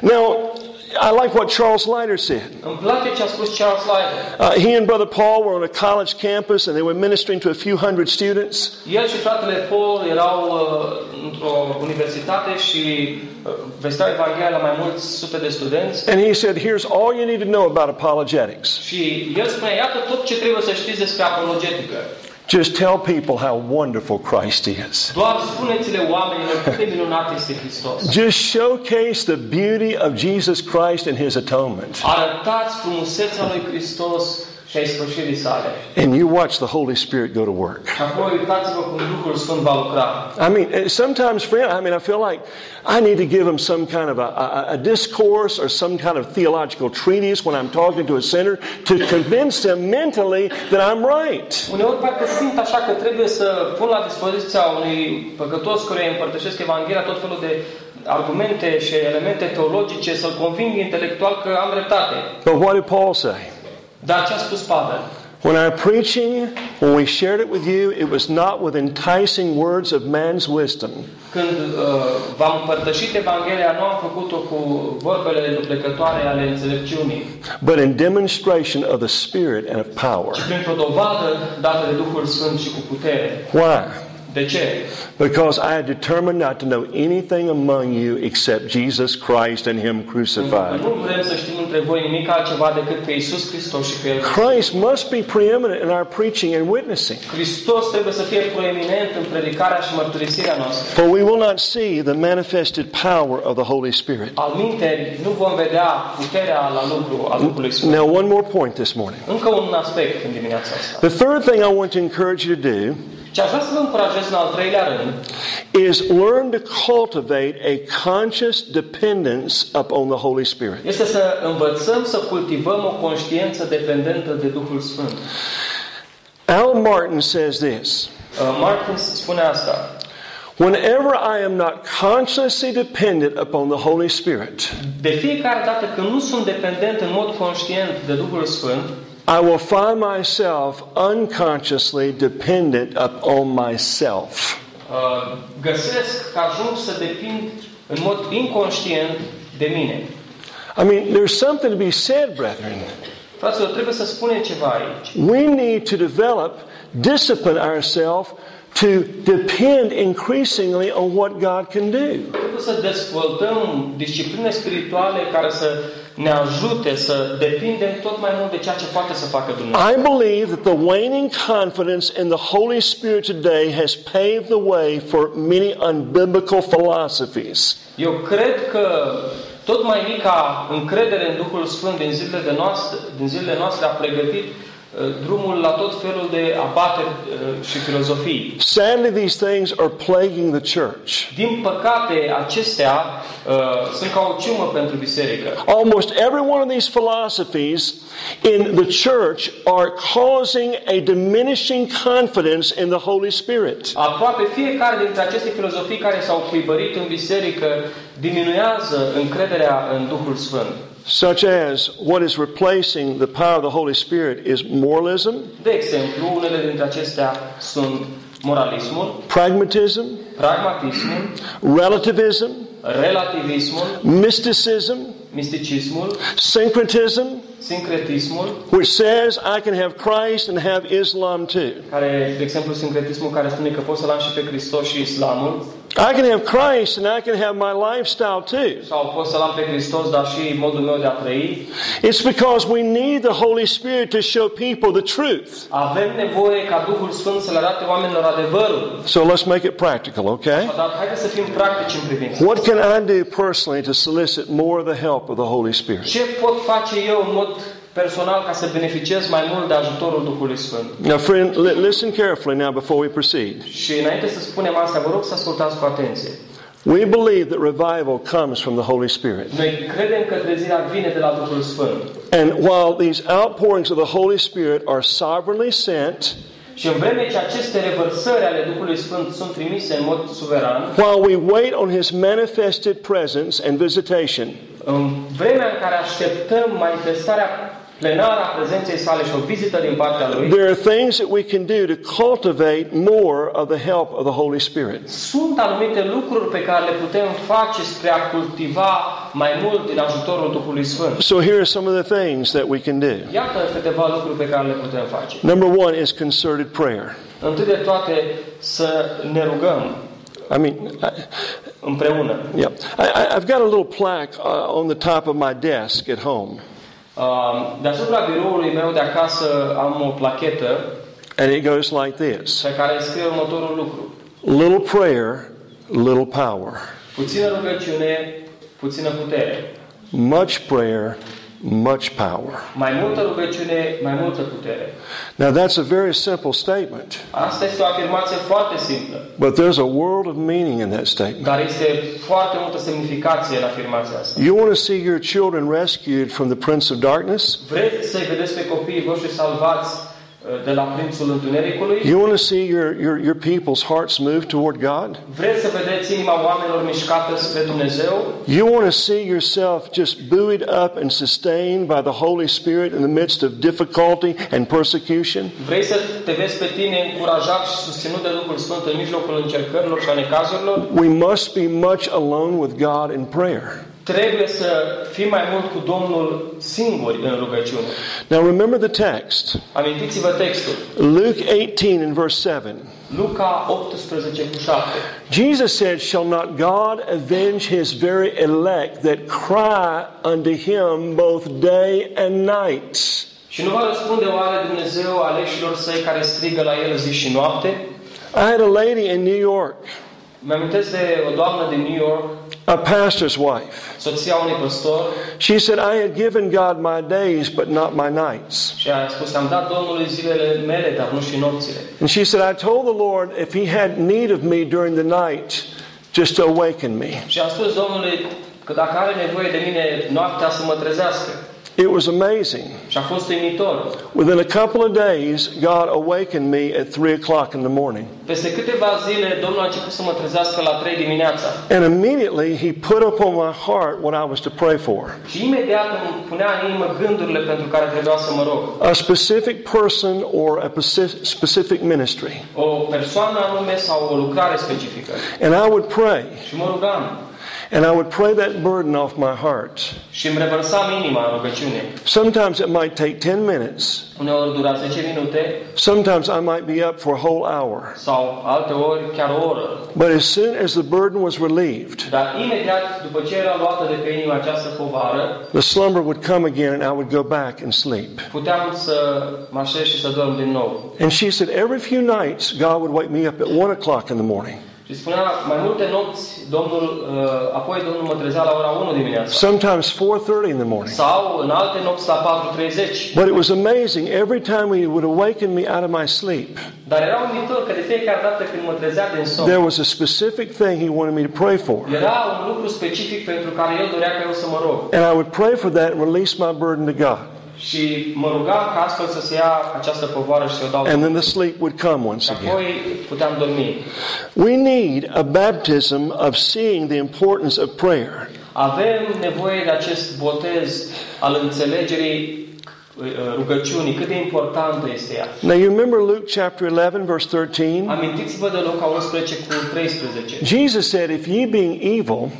Speaker 1: Now, I like what Charles Leiter said.
Speaker 2: Îmi place ce a spus Charles Leiter.
Speaker 1: Uh, he and Brother Paul were on a college campus and they were ministering to a few hundred students.
Speaker 2: El și fratele Paul erau uh, într-o universitate și uh, vesteau Evanghelia la mai mulți sute de studenți.
Speaker 1: And he said, Here's all you need to know about apologetics.
Speaker 2: Și el spunea, iată tot ce trebuie să știți despre apologetică.
Speaker 1: Just tell people how wonderful Christ is.
Speaker 2: Doar spuneți-le oamenilor cât de minunat este Hristos.
Speaker 1: Just showcase the beauty of Jesus Christ and his atonement.
Speaker 2: Arătați frumusețea lui Hristos și a ispășirii sale.
Speaker 1: And you watch the Holy Spirit go to work.
Speaker 2: Și apoi uitați-vă cum Duhul Sfânt va lucra.
Speaker 1: I mean, eh, sometimes, friend, I mean, I feel like I need to give them some kind of a, a, a discourse or some kind of theological treatise when I'm talking to a sinner to convince them mentally that I'm right.
Speaker 2: Uneori parcă simt așa că trebuie să pun la dispoziția unui păcătos care împărtășesc Evanghelia tot felul de argumente și elemente teologice să-l conving intelectual că am dreptate.
Speaker 1: But what did Paul say?
Speaker 2: Dar ce Pavel?
Speaker 1: When our preaching, when we shared it with you, it was not with enticing words of man's wisdom,
Speaker 2: Când uh, v-am împărtășit Evanghelia, nu am făcut-o cu vorbele duplecătoare ale înțelepciunii,
Speaker 1: but in demonstration of the Spirit and of power.
Speaker 2: printr-o dovadă dată de Duhul Sfânt și cu putere.
Speaker 1: Why?
Speaker 2: De ce?
Speaker 1: Because I had determined not to know anything among you except Jesus Christ and Him crucified.
Speaker 2: nu vrem să știm între voi nimic altceva decât pe Iisus Hristos și pe El.
Speaker 1: Christ must be preeminent in our preaching and witnessing.
Speaker 2: Hristos trebuie să fie proeminent în predicarea și mărturisirea noastră.
Speaker 1: For we will not see the manifested power of the Holy Spirit.
Speaker 2: Al nu vom vedea puterea la lucru a Duhului Sfânt.
Speaker 1: Now, one more point this morning.
Speaker 2: Încă un aspect în dimineața.
Speaker 1: The third thing I want to encourage you to do
Speaker 2: Ce aș vrea să vă încurajez în al treilea rând
Speaker 1: is learn to cultivate a conscious dependence upon the Holy Spirit.
Speaker 2: este să învățăm să cultivăm o conștiință dependentă de Duhul Sfânt.
Speaker 1: Alan Martin says this
Speaker 2: Uh, Martin spune asta.
Speaker 1: Whenever I am not consciously dependent upon the Holy Spirit,
Speaker 2: De fiecare dată când nu sunt dependent în mod conștient de Duhul Sfânt,
Speaker 1: I will find myself unconsciously dependent upon myself.
Speaker 2: uh, găsesc că ajung să depind în mod inconștient de mine.
Speaker 1: I mean, there's something to be said, brethren.
Speaker 2: Fraților, trebuie să spunem ceva aici.
Speaker 1: We need to develop, discipline ourselves to depend increasingly on what God can do.
Speaker 2: Trebuie să dezvoltăm discipline spirituale care să ne ajute să depindem tot mai mult de ceea ce poate să facă Dumnezeu.
Speaker 1: I believe that the waning confidence in the Holy Spirit today has paved the way for many unbiblical philosophies.
Speaker 2: Eu cred că tot mai mica încredere în Duhul Sfânt din zilele, de noastre, din zilele noastre a pregătit uh, drumul la tot felul de abateri uh, și filozofii.
Speaker 1: Sadly, these things are plaguing the church.
Speaker 2: Din păcate, acestea uh, sunt ca o ciumă pentru biserică.
Speaker 1: Almost every one of these philosophies in the church are causing a diminishing confidence in the Holy Spirit.
Speaker 2: Aproape fiecare dintre aceste filozofii care s-au cuibărit în biserică diminuează încrederea în Duhul Sfânt.
Speaker 1: Such as what is replacing the power of the Holy Spirit is moralism,
Speaker 2: De exemplu, unele dintre acestea sunt moralismul,
Speaker 1: pragmatism,
Speaker 2: pragmatismul,
Speaker 1: relativism,
Speaker 2: relativismul,
Speaker 1: mysticism,
Speaker 2: misticismul,
Speaker 1: syncretism,
Speaker 2: sincretismul,
Speaker 1: which says I can have Christ and have Islam too.
Speaker 2: care, de exemplu, sincretismul care spune că poți să-L am și pe Hristos și Islamul,
Speaker 1: I can have Christ and I can have my lifestyle too.
Speaker 2: sau poți să-L am pe Hristos, dar și modul meu de a trăi.
Speaker 1: It's because we need the Holy Spirit to show people the truth.
Speaker 2: Avem nevoie ca Duhul Sfânt să le arate oamenilor adevărul.
Speaker 1: So let's make it practical, okay?
Speaker 2: Dar haideți să fim practici în privință.
Speaker 1: What can I do personally to solicit more of the help of the Holy Spirit?
Speaker 2: Ce pot face eu în mod personal ca să beneficiez mai mult de ajutorul Duhului Sfânt?
Speaker 1: Now, friend, li- listen carefully now before we proceed.
Speaker 2: Și înainte să spunem asta, vă rog să ascultați cu atenție.
Speaker 1: We believe that revival comes from the Holy Spirit.
Speaker 2: Noi credem că trezirea vine de la Duhul Sfânt.
Speaker 1: And while these outpourings of the Holy Spirit are sovereignly sent,
Speaker 2: Și în vreme ce aceste revărsări ale Duhului Sfânt sunt trimise în mod suveran,
Speaker 1: while we wait on His manifested presence and visitation,
Speaker 2: în vremea în care așteptăm manifestarea plenară prezenței sale și o vizită din partea Lui,
Speaker 1: there are things that we can do to cultivate more of the help of the Holy Spirit.
Speaker 2: sunt anumite lucruri pe care le putem face spre a cultiva mai mult din ajutorul Duhului Sfânt.
Speaker 1: So here are some of the things that we can do.
Speaker 2: Iată câteva lucruri pe care le putem face.
Speaker 1: Number one is concerted prayer.
Speaker 2: Întâi de toate, să ne rugăm
Speaker 1: I mean, I,
Speaker 2: împreună.
Speaker 1: yeah, I, I've got a little plaque uh, on the top of my desk at home,
Speaker 2: Deasupra biroului meu de acasă am o plachetă
Speaker 1: and it goes like this
Speaker 2: pe care scrie următorul lucru.
Speaker 1: Little prayer, little power.
Speaker 2: Puțină rugăciune, puțină putere.
Speaker 1: Much prayer, much power.
Speaker 2: Mai multă rugăciune, mai multă putere.
Speaker 1: Now, that's a very simple statement,
Speaker 2: Asta este o afirmație foarte simplă,
Speaker 1: but there's a world of meaning in that statement.
Speaker 2: dar este foarte multă semnificație în afirmația asta.
Speaker 1: You want to see your children rescued from the prince of darkness?
Speaker 2: Vreți să-i vedeți pe copiii voștri salvați Uh, de la prințul întunericului?
Speaker 1: You want to see your, your, your people's hearts move toward God?
Speaker 2: Vreți să vedeți inima oamenilor mișcată spre Dumnezeu?
Speaker 1: You want to see yourself just buoyed up and sustained by the Holy Spirit in the midst of difficulty and persecution?
Speaker 2: Vrei să te vezi pe tine încurajat și susținut de Duhul Sfânt în mijlocul încercărilor și a necazurilor?
Speaker 1: We must be much alone with God in prayer.
Speaker 2: Trebuie să fii mai mult cu Domnul singuri în rugăciune.
Speaker 1: Now remember the text
Speaker 2: Amintiți-vă textul.
Speaker 1: Luke 18 and verse 7.
Speaker 2: Luca 18 cu 7.
Speaker 1: Jesus said, Shall not God avenge his very elect that cry unto him both day and night?
Speaker 2: Și nu va răspunde oare Dumnezeu aleșilor săi care strigă la el zi și noapte?
Speaker 1: I had a lady in New York,
Speaker 2: Mi-amintesc de o doamnă din New York,
Speaker 1: a pastor's wife.
Speaker 2: soția unui păstor,
Speaker 1: She said, I had given God my days, but not my nights.
Speaker 2: și a spus, am dat Domnului zilele mele, dar nu și nopțile.
Speaker 1: And she said, I told the Lord if he had need of me during the night, just to awaken me.
Speaker 2: Și am spus Domnului că dacă are nevoie de mine noaptea să mă trezească.
Speaker 1: It was amazing.
Speaker 2: Și a fost uimitor.
Speaker 1: Within a couple of days, God awakened me at 3 o'clock in the morning.
Speaker 2: Peste câteva zile, Domnul a început să mă trezească la 3 dimineața.
Speaker 1: And immediately, He put upon my heart what I was to pray for.
Speaker 2: Și imediat îmi punea în inimă gândurile pentru care trebuia să mă rog.
Speaker 1: A specific person or a specific- ministry.
Speaker 2: O persoană anume sau o lucrare specifică.
Speaker 1: And I would pray,
Speaker 2: Și mă rugam.
Speaker 1: And I would pray that burden off my heart.
Speaker 2: Și îmi revărsam inima în rugăciune.
Speaker 1: Sometimes it might take 10 minutes.
Speaker 2: Uneori dura 10 minute
Speaker 1: Sometimes I might be up for a whole hour.
Speaker 2: sau chiar o oră.
Speaker 1: But as soon as the burden was relieved,
Speaker 2: Dar imediat după ce era luată de pe inima această povară,
Speaker 1: the slumber would come again and I would go back and sleep.
Speaker 2: puteam să mă așez și să dorm din nou.
Speaker 1: And she said every few nights God would wake me up at 1 o'clock in the morning.
Speaker 2: Și spunea, mai multe nopți, Domnul, uh, apoi Domnul mă trezea la ora 1 dimineața.
Speaker 1: Sometimes 4:30 in the morning.
Speaker 2: Sau în alte nopți la 4.30.
Speaker 1: But it was amazing every time he would awaken me out of my sleep.
Speaker 2: Dar era uimitor că de fiecare dată când mă trezea din somn,
Speaker 1: There was a specific thing he wanted me to pray for.
Speaker 2: era un lucru specific pentru care El dorea ca eu să mă rog.
Speaker 1: And I would pray for that and release my burden to God.
Speaker 2: Și mă rugam ca astfel să se ia această povară și să o dau.
Speaker 1: And then the sleep would come once again.
Speaker 2: apoi puteam dormi.
Speaker 1: We need a baptism of seeing the importance of prayer.
Speaker 2: Avem nevoie de acest botez al înțelegerii uh, rugăciunii, cât de importantă este ea.
Speaker 1: Now you remember Luke chapter 11 verse 13?
Speaker 2: Amintiți-vă de Luca 11 cu 13.
Speaker 1: Jesus said, if ye being evil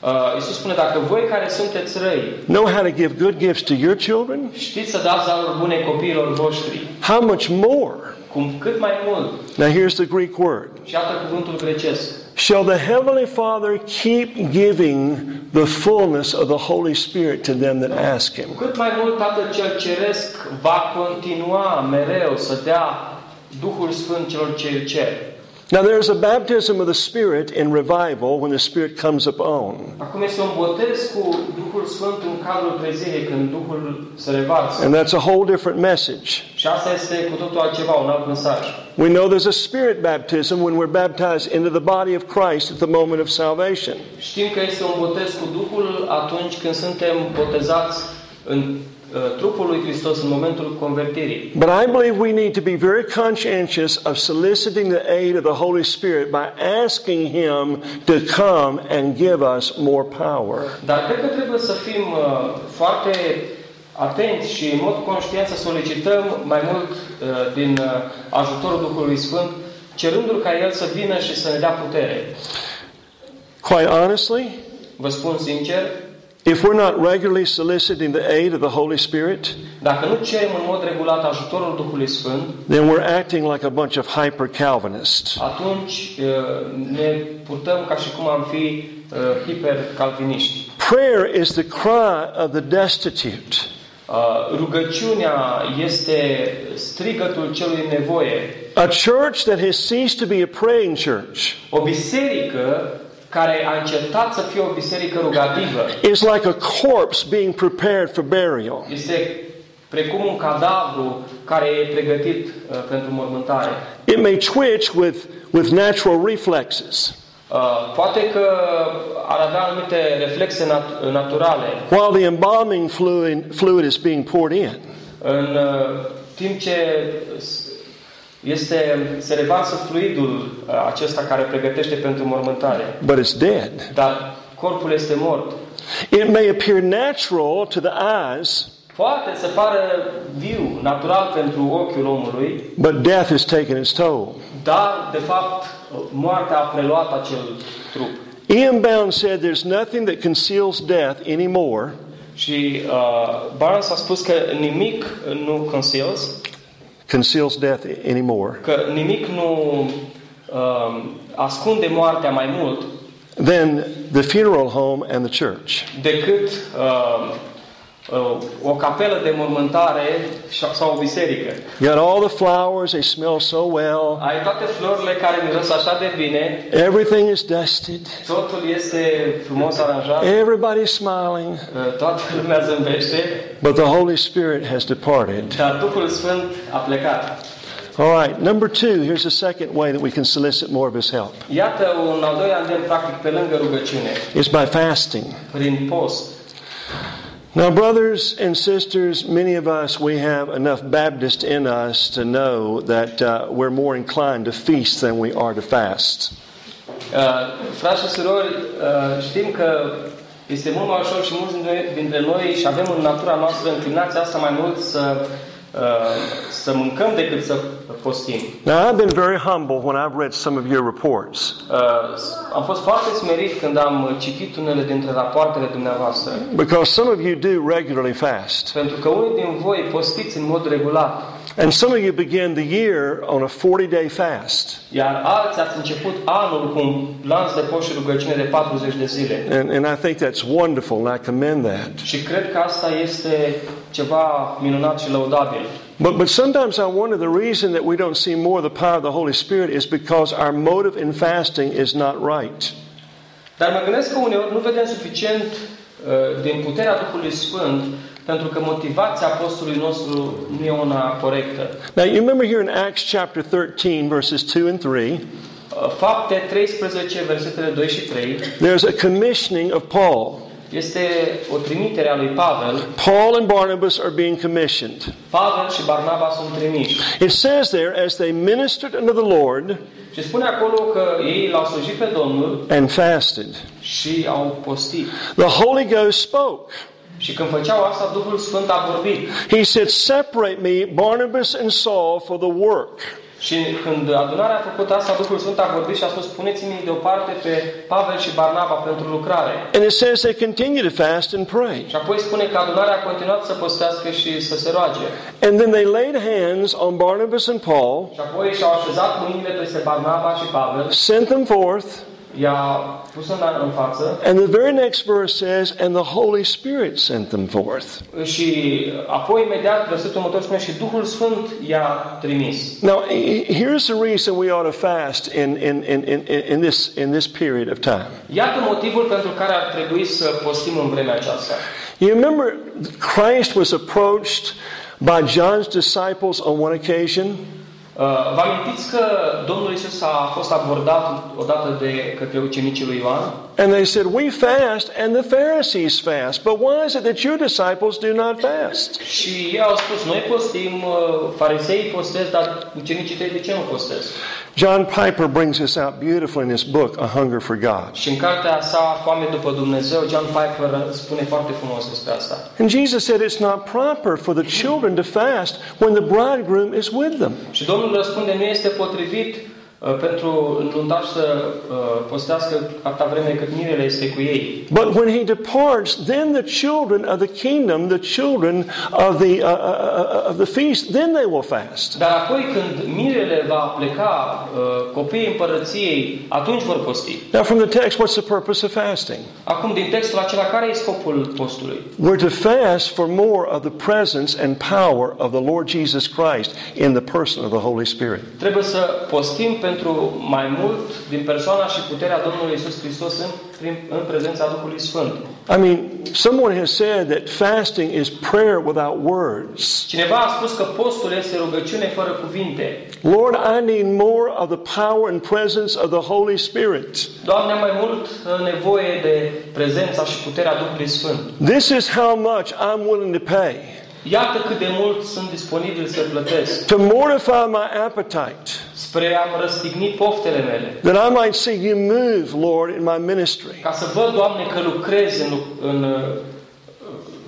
Speaker 2: Uh, Iisus spune, dacă voi care sunteți răi,
Speaker 1: know how to give good gifts to your children,
Speaker 2: știți să dați daruri bune copiilor voștri,
Speaker 1: how much more?
Speaker 2: cum cât mai mult,
Speaker 1: Now here's the Greek word.
Speaker 2: și iată cuvântul grecesc,
Speaker 1: Shall the Heavenly Father keep giving the fullness of the Holy Spirit to them that ask Him?
Speaker 2: cu cât mai mult Tatăl cel Ceresc va continua mereu să dea Duhul Sfânt celor ce îl cer.
Speaker 1: Now there's a baptism of the Spirit in revival when the Spirit comes upon.
Speaker 2: Acum este un botez cu Duhul Sfânt în cadrul trezirii, când Duhul se revarsă.
Speaker 1: And that's a whole different message.
Speaker 2: Și asta este cu totul altceva, un alt mesaj.
Speaker 1: We know there's a Spirit baptism when we're baptized into the body of Christ at the moment of salvation.
Speaker 2: Știm că este un botez cu Duhul atunci când suntem botezați în trupul lui Hristos în momentul convertirii.
Speaker 1: But I believe we need to be very conscientious of soliciting the aid of the Holy Spirit by asking Him to come and give us more power.
Speaker 2: Dar cred că trebuie să fim uh, foarte atenți și în mod conștient să solicităm mai mult uh, din uh, ajutorul Duhului Sfânt, cerându-L ca El să vină și să ne dea putere.
Speaker 1: Quite honestly,
Speaker 2: Vă spun sincer,
Speaker 1: if we're not regularly soliciting the aid of the Holy Spirit,
Speaker 2: dacă nu cerem în mod regulat ajutorul Duhului Sfânt,
Speaker 1: then we're acting like a bunch of hyper Calvinists.
Speaker 2: atunci uh, ne purtăm ca și cum am fi uh, hiper-calviniști.
Speaker 1: Prayer is the cry of the destitute.
Speaker 2: Uh, Rugăciunea este strigătul celui în nevoie.
Speaker 1: A church that has ceased to be a praying church
Speaker 2: O biserică care a încetat să fie o biserică rugativă
Speaker 1: is like a corpse being prepared for burial.
Speaker 2: este precum un cadavru care e pregătit uh, pentru mormântare.
Speaker 1: It may twitch with, with natural reflexes.
Speaker 2: Uh, poate că ar avea anumite reflexe nat- naturale
Speaker 1: while the embalming fluid, fluid is being poured in.
Speaker 2: în uh, timp ce s- este, se revarsă fluidul uh, acesta care pregătește pentru mormântare.
Speaker 1: But it's dead.
Speaker 2: Dar corpul este mort.
Speaker 1: It may appear natural to the eyes,
Speaker 2: Poate să pară viu, natural pentru ochiul omului,
Speaker 1: but death has taken its toll.
Speaker 2: dar, de fapt, moartea a preluat acel trup.
Speaker 1: Ian Bound said there's nothing that conceals death anymore
Speaker 2: Și uh, Barnes a spus că nimic nu conceals,
Speaker 1: conceals death anymore
Speaker 2: că nimic nu uh, ascunde moartea mai mult
Speaker 1: than the funeral home and the church.
Speaker 2: decât uh, uh, o capelă de mormântare sau o biserică.
Speaker 1: You got all the flowers, they smell so well.
Speaker 2: Ai toate florile care miros așa de bine,
Speaker 1: Everything is dusted.
Speaker 2: totul este frumos aranjat,
Speaker 1: Everybody's smiling.
Speaker 2: uh, toată lumea zâmbește,
Speaker 1: But the Holy Spirit has departed.
Speaker 2: dar Duhul Sfânt a plecat.
Speaker 1: All right, number two, here's the second way that we can solicit more of His help.
Speaker 2: Iată un al doilea îndemn practic pe lângă rugăciune,
Speaker 1: It's by fasting.
Speaker 2: prin post.
Speaker 1: Now, brothers and sisters, many of us, we have enough Baptist in us to know that uh, we're more inclined to feast than we are to fast.
Speaker 2: Uh, frați și surori, uh, știm că este mult mai ușor și mulți dintre noi, și avem în natura noastră înclinația asta mai mult să, uh, să mâncăm decât să postim.
Speaker 1: Now, I've been very humble when I've read some of your reports.
Speaker 2: Uh, am fost foarte smerit când am citit unele dintre rapoartele dumneavoastră,
Speaker 1: Because some of you do regularly fast.
Speaker 2: pentru că unii din voi postiți în mod regulat,
Speaker 1: And some of you begin the year on a 40 day fast.
Speaker 2: iar alții ați început anul cu un lanț de post și rugăciune de 40 de zile.
Speaker 1: And, and I think that's wonderful, and I commend that.
Speaker 2: Și cred că asta este ceva minunat și lăudabil.
Speaker 1: But, but sometimes I wonder the reason that we don't see more of the power of the Holy Spirit is because our motive in fasting is not right.
Speaker 2: Dar mă gândesc că uneori nu vedem suficient uh, din puterea Duhului Sfânt pentru că motivația apostolului nostru nu e una corectă.
Speaker 1: Now, you remember here in Acts chapter 13, verses 2 and 3,
Speaker 2: Uh, Fapte 13, versetele 2 și 3,
Speaker 1: there's a commissioning of Paul.
Speaker 2: este o trimitere a lui Pavel.
Speaker 1: Paul and Barnabas are being commissioned.
Speaker 2: Pavel și Barnaba sunt trimiși.
Speaker 1: It says there, as they ministered unto the Lord
Speaker 2: Și spune acolo că ei l-au slujit pe Domnul
Speaker 1: and fasted,
Speaker 2: și au postit.
Speaker 1: the Holy Ghost spoke.
Speaker 2: Și când făceau asta, Duhul Sfânt a vorbit.
Speaker 1: He said, Separate me, Barnabas and Saul, for the work.
Speaker 2: Și când adunarea a făcut asta, Duhul Sfânt a vorbit și a spus, puneți-mi deoparte pe Pavel și Barnaba pentru lucrare.
Speaker 1: And it says they continue to fast and pray.
Speaker 2: Și apoi spune că adunarea a continuat să postească și să se roage.
Speaker 1: And then they laid hands on Barnabas and Paul,
Speaker 2: Și apoi și-au așezat mâinile peste Barnaba și Pavel,
Speaker 1: sent them forth,
Speaker 2: i-a pus în, în față
Speaker 1: and the very next verse says, And the Holy Spirit sent them forth.
Speaker 2: și apoi imediat versetul următor spune și Duhul Sfânt i-a trimis.
Speaker 1: Now, here's the reason we ought to fast in, in, in, in, in, this, in this period of time.
Speaker 2: Iată motivul pentru care ar trebui să postim în vremea aceasta.
Speaker 1: You remember Christ was approached by John's disciples on one occasion?
Speaker 2: Uh, Vă amintiți că Domnul Isus a fost abordat odată de către ucenicii lui Ioan?
Speaker 1: And they said, We fast and the Pharisees fast. But why is it that your disciples do not fast?
Speaker 2: Și ei au spus, noi postim, uh, fariseii postez, dar ucenicii tăi de ce nu postez?
Speaker 1: John Piper brings this out beautifully in his book, A Hunger for God.
Speaker 2: Și în cartea sa, Foame după Dumnezeu, John Piper spune foarte frumos despre asta.
Speaker 1: And Jesus said it's not proper for the children to fast when the bridegroom is with them.
Speaker 2: Și Domnul răspunde, nu este potrivit pentru înuntaș să uh, postească atâta vreme cât mirele este cu ei.
Speaker 1: But when he departs, then the children of the kingdom, the children of the, uh, uh, uh, of the feast, then they will fast.
Speaker 2: Dar apoi când mirele va pleca, uh, copiii împărăției, atunci vor posti.
Speaker 1: Now, from the text, what's the purpose of fasting?
Speaker 2: Acum, din textul acela, care e scopul postului?
Speaker 1: We're to fast for more of the presence and power of the Lord Jesus Christ in the person of the Holy Spirit.
Speaker 2: Trebuie să postim pentru mai mult din persoana și puterea Domnului Isus Hristos în, prin, în prezența Duhului Sfânt.
Speaker 1: I mean, someone has said that fasting is prayer without words.
Speaker 2: Cineva a spus că postul este rugăciune fără cuvinte.
Speaker 1: Lord, I need more of the power and presence of the Holy Spirit.
Speaker 2: Doamne, am mai mult uh, nevoie de prezența și puterea Duhului Sfânt.
Speaker 1: This is how much I'm willing to pay
Speaker 2: Iată cât de mult sunt disponibil să plătesc
Speaker 1: to mortify my appetite,
Speaker 2: spre a-mi răstigni poftele mele.
Speaker 1: that I might see you move, Lord, in my ministry.
Speaker 2: Ca să văd, Doamne, că lucrezi în, lu- în, uh,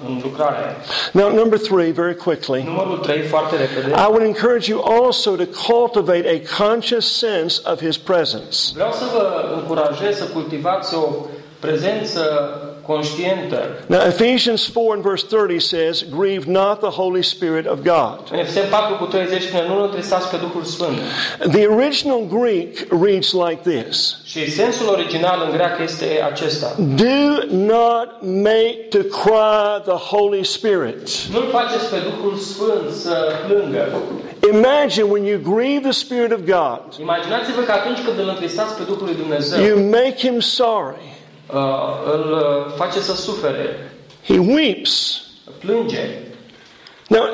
Speaker 2: în lucrare.
Speaker 1: Now, number three, very quickly.
Speaker 2: Numărul 3, foarte repede.
Speaker 1: I would encourage you also to cultivate a conscious sense of His presence.
Speaker 2: Vreau să vă încurajez să cultivați o prezență conștientă.
Speaker 1: Now, Ephesians 4 and verse 30 says, Grieve not the Holy Spirit of God.
Speaker 2: În Efeseni 4 cu 30 spune, nu întristați pe Duhul Sfânt.
Speaker 1: The original Greek reads like this
Speaker 2: Și sensul original în greacă este acesta.
Speaker 1: Do not make to cry the Holy Spirit.
Speaker 2: Nu-L faceți pe Duhul Sfânt să plângă.
Speaker 1: Imagine when you grieve the Spirit of God,
Speaker 2: Imaginați-vă că atunci când îl întristați pe Duhul lui Dumnezeu,
Speaker 1: you make Him sorry.
Speaker 2: Uh, îl uh, face să sufere,
Speaker 1: He weeps.
Speaker 2: plânge.
Speaker 1: Now,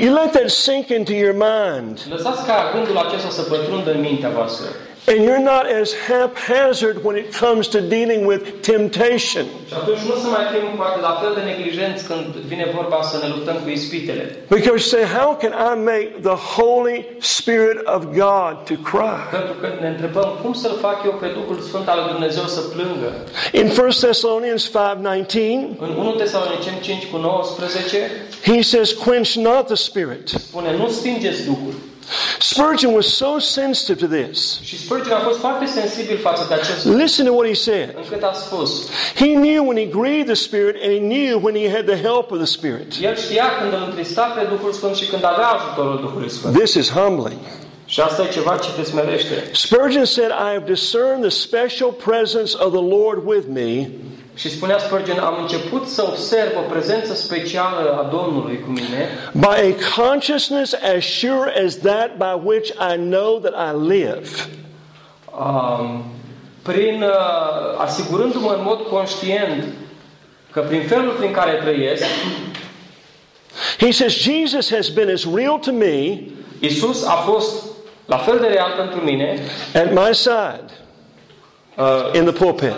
Speaker 1: you let that sink into your mind.
Speaker 2: Lăsați ca gândul acesta să pătrundă în mintea voastră.
Speaker 1: And you're not as haphazard when it comes to dealing with temptation.
Speaker 2: Și atunci nu să mai fim la fel de neglijenți când vine vorba să ne luptăm cu ispitele.
Speaker 1: Because you say, how can I make the Holy Spirit of God to cry?
Speaker 2: Pentru că ne întrebăm cum să-L fac eu pe Duhul Sfânt al Dumnezeu să plângă.
Speaker 1: In 1 Thessalonians 5:19,
Speaker 2: În 1 Tesaloniceni 5 cu 19
Speaker 1: he says, "Quench not the spirit."
Speaker 2: spune nu stingeți Duhul.
Speaker 1: Spurgeon was so sensitive to this.
Speaker 2: Și Spurgeon a fost foarte sensibil față de acest lucru,
Speaker 1: Listen to what he said.
Speaker 2: încât a spus
Speaker 1: He knew when he grieved the Spirit, and he knew when he had the help of the Spirit.
Speaker 2: El știa când îl întrista pe Duhul Sfânt și când avea ajutorul Duhului Sfânt.
Speaker 1: This is humbling.
Speaker 2: Și asta e ceva ce te smerește.
Speaker 1: Spurgeon said, I have discerned the special presence of the Lord with me,
Speaker 2: Și spunea Spurgeon, am început să observ o prezență specială a Domnului cu mine,
Speaker 1: by a consciousness as sure as that by which I know that I live.
Speaker 2: um, prin uh, asigurându-mă în mod conștient că prin felul prin care trăiesc,
Speaker 1: He says, Jesus has been as real to me
Speaker 2: Isus a fost la fel de real pentru mine
Speaker 1: at my side
Speaker 2: uh,
Speaker 1: in the pulpit.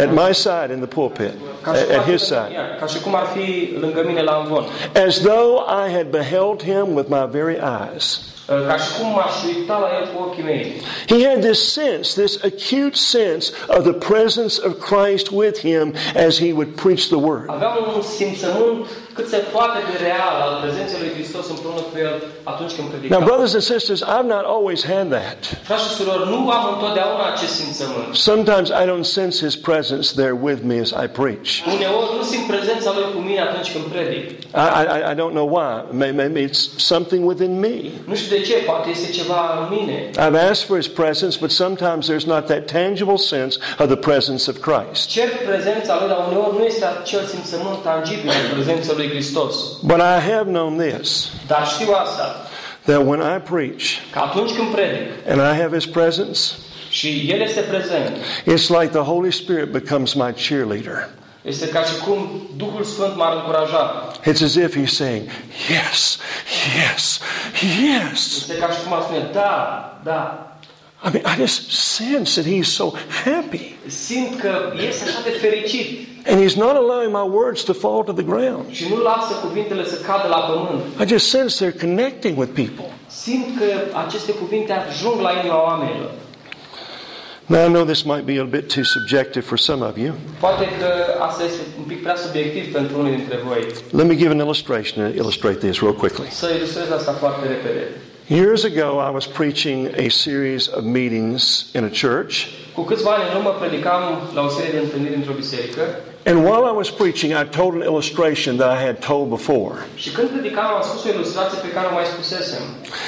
Speaker 1: At my side in the pulpit, at, at his side,
Speaker 2: ca și cum ar fi lângă mine la amvon.
Speaker 1: as though I had beheld him with my very eyes.
Speaker 2: Ca și cum m-aș uita la el cu ochii mei.
Speaker 1: He had this sense, this acute sense of the presence of Christ with him as he would preach the word.
Speaker 2: Avea un simțământ cât se poate de real al prezenței lui Hristos împreună cu el atunci când predica.
Speaker 1: Now, brothers and sisters, I've not always had that.
Speaker 2: Frați și surori, nu am întotdeauna acest simțământ.
Speaker 1: Sometimes I don't sense his presence there with me as I preach.
Speaker 2: Uneori nu simt prezența lui cu mine atunci când predic.
Speaker 1: I, I, I don't know why. Maybe it's something within me.
Speaker 2: Nu știu de ce, poate este ceva în mine.
Speaker 1: I've asked for his presence, but sometimes there's not that tangible sense of the presence of Christ.
Speaker 2: Cer prezența lui, dar uneori nu este acel simțământ tangibil lui Hristos.
Speaker 1: But I have known this
Speaker 2: Dar știu asta,
Speaker 1: that when I preach
Speaker 2: că atunci când predic
Speaker 1: and I have his presence,
Speaker 2: și El este prezent,
Speaker 1: it's like the Holy Spirit becomes my cheerleader.
Speaker 2: Este ca și cum Duhul Sfânt m-ar încuraja.
Speaker 1: It's as if he's saying, Yes, yes, yes.
Speaker 2: Este ca și cum ar spune, da, da.
Speaker 1: I mean, I just sense that he's so happy.
Speaker 2: Simt că este așa de fericit
Speaker 1: And he's not allowing my words to fall to the ground.
Speaker 2: și nu lasă cuvintele să cadă la pământ.
Speaker 1: I just sense they're connecting with people.
Speaker 2: Simt că aceste cuvinte ajung la inima oamenilor.
Speaker 1: Now, I know this might be a bit too subjective for some of you.
Speaker 2: Poate că asta este un pic prea subiectiv pentru unii dintre voi.
Speaker 1: Let me give an illustration and illustrate this real quickly.
Speaker 2: Să ilustrez asta foarte repede.
Speaker 1: Years ago, I was preaching a series of meetings in a church.
Speaker 2: Cu câțiva ani în urmă predicam la o serie de întâlniri într-o biserică
Speaker 1: And while I was preaching, I told an illustration that I had told before.
Speaker 2: și când predicam am spus o ilustrație pe care o mai spusesem.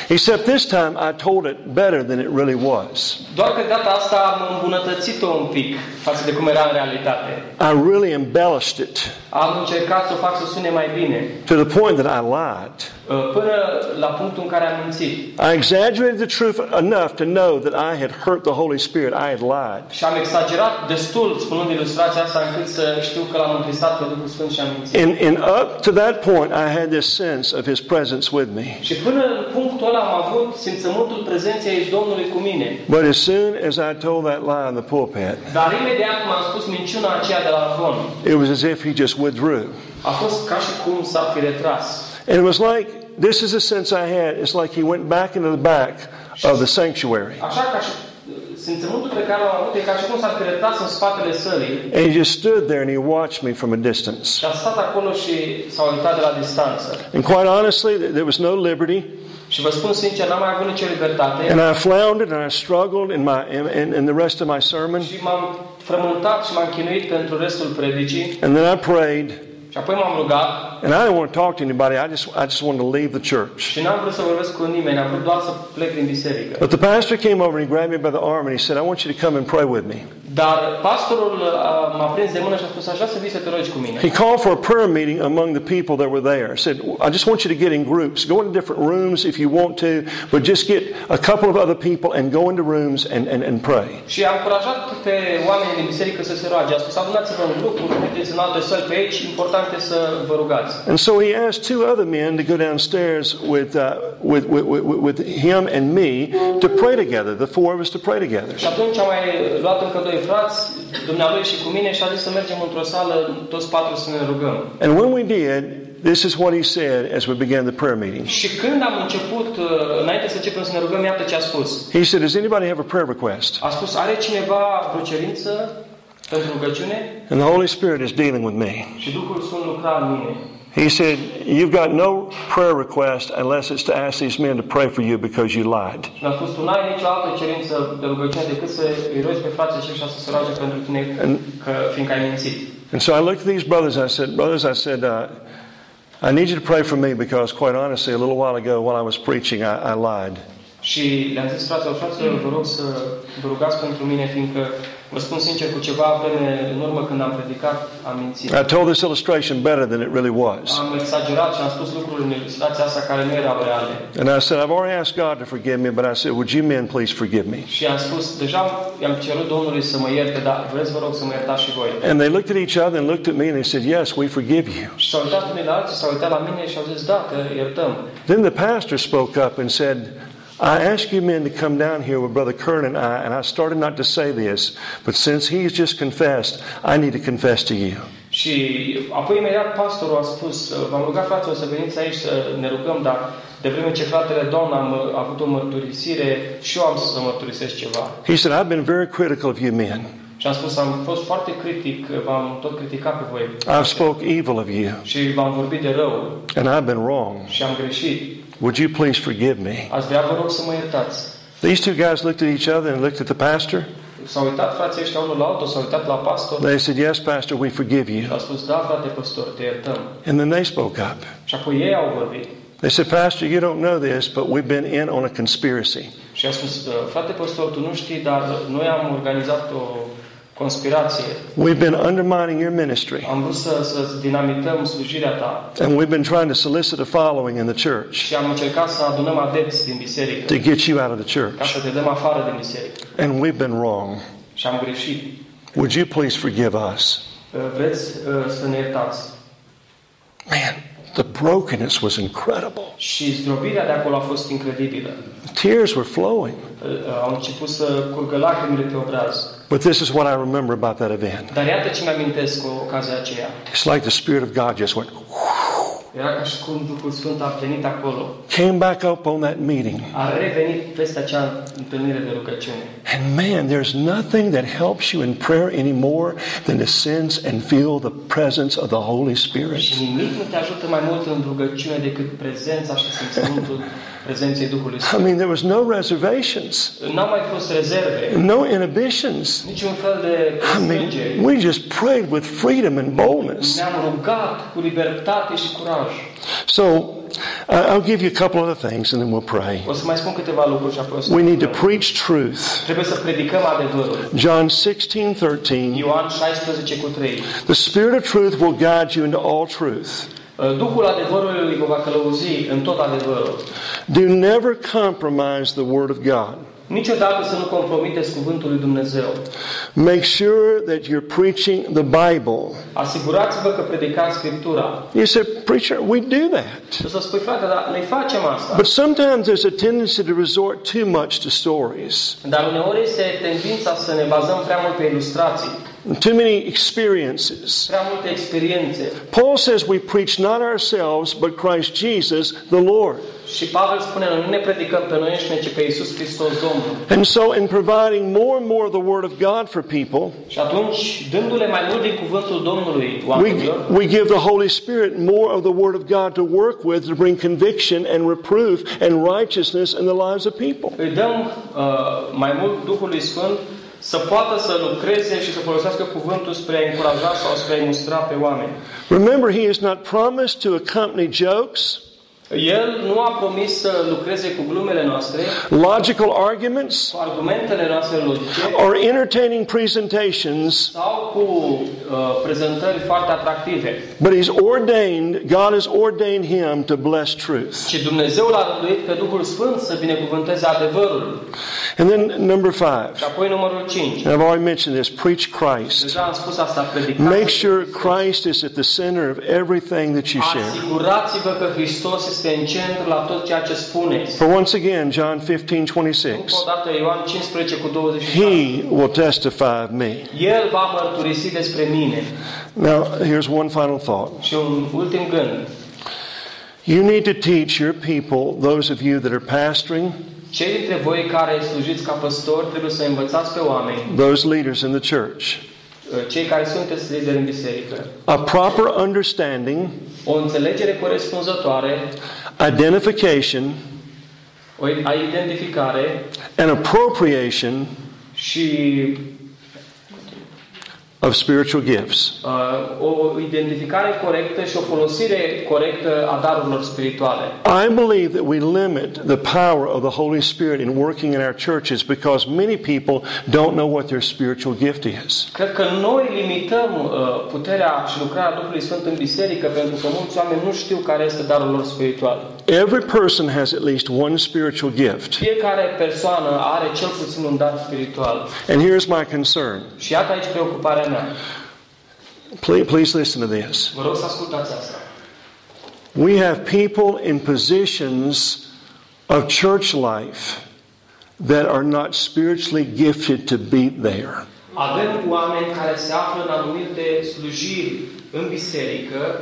Speaker 1: Except this time, I told it better than it really was.
Speaker 2: Doar că de data asta am îmbunătățit-o un pic față de cum era în realitate.
Speaker 1: I really embellished it
Speaker 2: Am încercat să o fac să sune mai bine,
Speaker 1: to the point that I lied.
Speaker 2: uh, până la punctul în care am mințit.
Speaker 1: I exaggerated the truth enough to know that I had hurt the Holy Spirit. I had lied.
Speaker 2: Și am exagerat destul spunând ilustrația asta încât să știu că l-am întristat pe Duhul Sfânt și am mințit.
Speaker 1: And, and up to that point, I had this sense of His presence with me.
Speaker 2: Și până în punctul ăla am avut simțământul prezenței Domnului cu mine.
Speaker 1: But as soon as I told that lie in the pulpit,
Speaker 2: Dar imediat cum am spus minciuna aceea de la Amvon,
Speaker 1: it was as if He just withdrew.
Speaker 2: a fost ca și cum s-ar fi retras.
Speaker 1: And it was like, this is the sense I had. It's like He went back into the back of the sanctuary.
Speaker 2: Așa ca și simțământul pe care l-am avut e ca și cum s-ar fi retras în spatele sălii
Speaker 1: And He just stood there and He watched me from a distance.
Speaker 2: și a stat acolo și s-a uitat de la distanță.
Speaker 1: And quite honestly, th- there was no liberty.
Speaker 2: Și vă spun sincer, n-am mai avut nicio libertate
Speaker 1: And I floundered and I struggled in, my, in, in, in the rest of my sermon.
Speaker 2: și m-am frământat și m-am chinuit pentru restul predicii
Speaker 1: And then I prayed.
Speaker 2: Și apoi m-am rugat
Speaker 1: And I didn't want to talk to anybody. I just, I just wanted to leave the church.
Speaker 2: și n-am vrut să vorbesc cu nimeni, am vrut doar să plec din biserică.
Speaker 1: But the pastor came over and he grabbed me by the arm and he said, I want you to come and pray with me.
Speaker 2: Dar pastorul uh, m-a prins de mână și a spus, aș vrea să vii să te rogi cu mine.
Speaker 1: He called for a prayer meeting among the people that were there. Said, I just want you to get in groups. Go into different rooms if you want to, but just get a couple of other people and go into rooms and, and, and pray.
Speaker 2: Și a încurajat pe oamenii din biserică să se roage. A spus, adunați-vă în grupuri, mergeți în alte săli pe aici, important e să vă rugați.
Speaker 1: And so he asked two other men to go downstairs with, uh, with, with, with, with him and me to pray together, the four of us to pray together.
Speaker 2: Și atunci a mai luat încă doi frați, dumnealui și cu mine, și a zis să mergem într-o sală, toți patru să ne rugăm.
Speaker 1: And when we did, this is what he said as we began the prayer meeting.
Speaker 2: Și când am început, uh, înainte să începem să ne rugăm, iată ce a spus.
Speaker 1: He said, Does anybody have a prayer request?
Speaker 2: A spus, are cineva vreo cerință pentru rugăciune?
Speaker 1: And the Holy Spirit is dealing with me.
Speaker 2: Și Duhul Sfânt lucra în mine.
Speaker 1: He said, You've got no prayer request unless it's to ask these men to pray for you because you lied.
Speaker 2: Și mi-a spus, tu n-ai nicio altă cerință de rugăciune decât să îi rogi pe frații aceștia să se roage pentru tine, că, fiindcă ai mințit.
Speaker 1: And so I looked at these brothers and I said, Brothers, I said, uh, I need you to pray for me because, quite honestly, a little while ago while I was preaching, I, I lied.
Speaker 2: Și le-am zis, fraților, fraților, vă rog să vă rugați pentru mine, fiindcă vă spun sincer, cu ceva vreme în urmă când am predicat, am mințit.
Speaker 1: I told this illustration better than it really was.
Speaker 2: Am exagerat și am spus lucruri în ilustrația asta care nu erau reale.
Speaker 1: And I said, I've already asked God to forgive me, but I said, Would you men please forgive me?
Speaker 2: Și am spus, deja i-am cerut Domnului să mă ierte, dar vreți, vă rog, să mă iertați și voi.
Speaker 1: And they looked at each other and looked at me and they said, Yes, we forgive you.
Speaker 2: Și s-au uitat unii la alții, s-au uitat la mine și au zis, da, te iertăm.
Speaker 1: Then the pastor spoke up and said, I asked you men to come down here with Brother Kern and I, and I started not to say this, but since he's just confessed, I need to confess to you.
Speaker 2: Și apoi imediat pastorul a spus, v-am rugat fraților să veniți aici să ne rugăm, dar de vreme ce fratele Don am uh, avut o mărturisire și eu am să mărturisesc ceva.
Speaker 1: He said, I've been very critical of you men.
Speaker 2: Și am spus, am fost foarte critic, v-am tot criticat pe voi.
Speaker 1: I've spoke evil of you
Speaker 2: Și v-am vorbit de rău
Speaker 1: and I've been wrong.
Speaker 2: și am greșit.
Speaker 1: Would you please forgive me?
Speaker 2: Ați vrea, vă rog, să mă iertați.
Speaker 1: These two guys looked at each other and looked at the pastor.
Speaker 2: S-au uitat frații ăștia unul la altul, s-au uitat la pastor
Speaker 1: They said, Yes, Pastor, we forgive
Speaker 2: și
Speaker 1: you.
Speaker 2: au spus, da, frate păstor, te iertăm.
Speaker 1: And then they spoke up.
Speaker 2: Și apoi ei au vorbit.
Speaker 1: They said, Pastor, you don't know this, but we've been in on a conspiracy.
Speaker 2: Și a spus, frate păstor, tu nu știi, dar noi am organizat o conspirație.
Speaker 1: We've been undermining your ministry.
Speaker 2: Am vrut să, să dinamităm slujirea ta
Speaker 1: And we've been trying to solicit a following in the church
Speaker 2: și am încercat să adunăm adepți din biserică
Speaker 1: to get you out of the
Speaker 2: ca
Speaker 1: church.
Speaker 2: să te dăm afară din biserică.
Speaker 1: And we've been wrong.
Speaker 2: Și am greșit.
Speaker 1: Would you please forgive us?
Speaker 2: Vreți uh, să ne iertați?
Speaker 1: Man, the brokenness was incredible.
Speaker 2: Și zdrobirea de acolo a fost incredibilă.
Speaker 1: Tears were flowing.
Speaker 2: Au început să curgă lacrimile pe obraz.
Speaker 1: But this is what I remember about that event.
Speaker 2: Dar iată ce mi-amintesc cu ocazia aceea.
Speaker 1: It's like the Spirit of God just went,
Speaker 2: Era ca și cum Duhul Sfânt a venit acolo.
Speaker 1: came back up on that meeting.
Speaker 2: A revenit peste acea întâlnire de rugăciune.
Speaker 1: And man, there's nothing that helps you in prayer anymore than to sense and feel the presence of the Holy Spirit.
Speaker 2: Și nimic nu te ajută mai mult în rugăciune decât prezența și simțământul prezenței Duhului
Speaker 1: I mean, there was no reservations,
Speaker 2: N-au mai fost rezerve,
Speaker 1: no inhibitions.
Speaker 2: niciun fel de
Speaker 1: I mean, we just prayed with freedom and boldness.
Speaker 2: Ne-am rugat cu libertate și curaj.
Speaker 1: So, I'll give you a couple other things and then we'll pray.
Speaker 2: O să mai spun câteva lucruri și apoi o să
Speaker 1: We need to preach truth.
Speaker 2: Trebuie să predicăm adevărul.
Speaker 1: John 16, 13.
Speaker 2: Ioan 16 cu 3.
Speaker 1: The Spirit of truth will guide you into all truth.
Speaker 2: Duhul adevărului vă va călăuzi în tot adevărul.
Speaker 1: Do never compromise the Word of God.
Speaker 2: Niciodată să nu compromiteți cuvântul lui Dumnezeu.
Speaker 1: Make sure that you're preaching the Bible.
Speaker 2: Asigurați-vă că predicați Scriptura.
Speaker 1: You say, Preacher, we do that.
Speaker 2: Și o să spui, frate, dar noi facem asta.
Speaker 1: But sometimes there's a tendency to resort too much to stories,
Speaker 2: Dar uneori este tendința să ne bazăm prea mult pe ilustrații,
Speaker 1: too many experiences.
Speaker 2: prea multe experiențe.
Speaker 1: Paul says we preach not ourselves, but Christ Jesus, the Lord.
Speaker 2: Și Pavel spune, noi nu ne predicăm pe noi înșine, ci pe Iisus Hristos Domnul.
Speaker 1: And so, in providing more and more of the Word of God for people,
Speaker 2: Și atunci, dându-le mai mult din cuvântul Domnului
Speaker 1: we, we give the Holy Spirit more of the Word of God to work with to bring conviction and reproof and righteousness in the lives of people.
Speaker 2: Uh, îi dăm uh, mai mult Duhului Sfânt să poată să lucreze și să folosească cuvântul spre a încuraja sau spre a mustra pe oameni.
Speaker 1: Remember, He has not promised to accompany jokes.
Speaker 2: El nu a promis să lucreze cu glumele noastre,
Speaker 1: logical arguments,
Speaker 2: cu argumentele noastre logice
Speaker 1: or entertaining presentations,
Speaker 2: sau cu uh, prezentări foarte atractive.
Speaker 1: but He's ordained, God has ordained Him to bless truth.
Speaker 2: Și Dumnezeu l-a rânduit pe Duhul Sfânt să binecuvânteze adevărul.
Speaker 1: And then number five,
Speaker 2: Și apoi numărul 5.
Speaker 1: and I've already mentioned this preach Christ.
Speaker 2: Deja am spus asta, predicați.
Speaker 1: Make sure Christ is at the center of everything that you share.
Speaker 2: Asigurați-vă că Hristos este în centru la tot ceea ce spuneți.
Speaker 1: For once again, John 15,
Speaker 2: Încă
Speaker 1: 26,
Speaker 2: o dată Ioan 15 cu 27.
Speaker 1: He will testify of me.
Speaker 2: El va mărturisi despre mine.
Speaker 1: Now, here's one final thought.
Speaker 2: Și un ultim gând.
Speaker 1: You need to teach your people, those of you that are pastoring,
Speaker 2: Cei dintre voi care slujiți ca păstori trebuie să învățați pe oameni,
Speaker 1: those leaders in the church,
Speaker 2: cei care sunteți lideri în biserică,
Speaker 1: a proper understanding,
Speaker 2: o înțelegere corespunzătoare,
Speaker 1: identification,
Speaker 2: o a identificare
Speaker 1: and appropriation
Speaker 2: și
Speaker 1: of spiritual gifts.
Speaker 2: uh, o identificare corectă și o folosire corectă a darurilor spirituale.
Speaker 1: I believe that we limit the power of the Holy Spirit in working in our churches because many people don't know what their spiritual gift is.
Speaker 2: Cred că noi limităm uh, puterea și lucrarea Duhului Sfânt în biserică pentru că mulți oameni nu știu care este darul lor spiritual.
Speaker 1: Every person has at least one spiritual gift.
Speaker 2: Fiecare persoană are cel puțin un dar spiritual.
Speaker 1: And here's my concern.
Speaker 2: Și iată aici preocuparea mea.
Speaker 1: Please, please listen to this.
Speaker 2: Vă rog să ascultați asta.
Speaker 1: We have people in positions of church life that are not spiritually gifted to be there.
Speaker 2: Avem oameni care se află în anumite slujiri în biserică,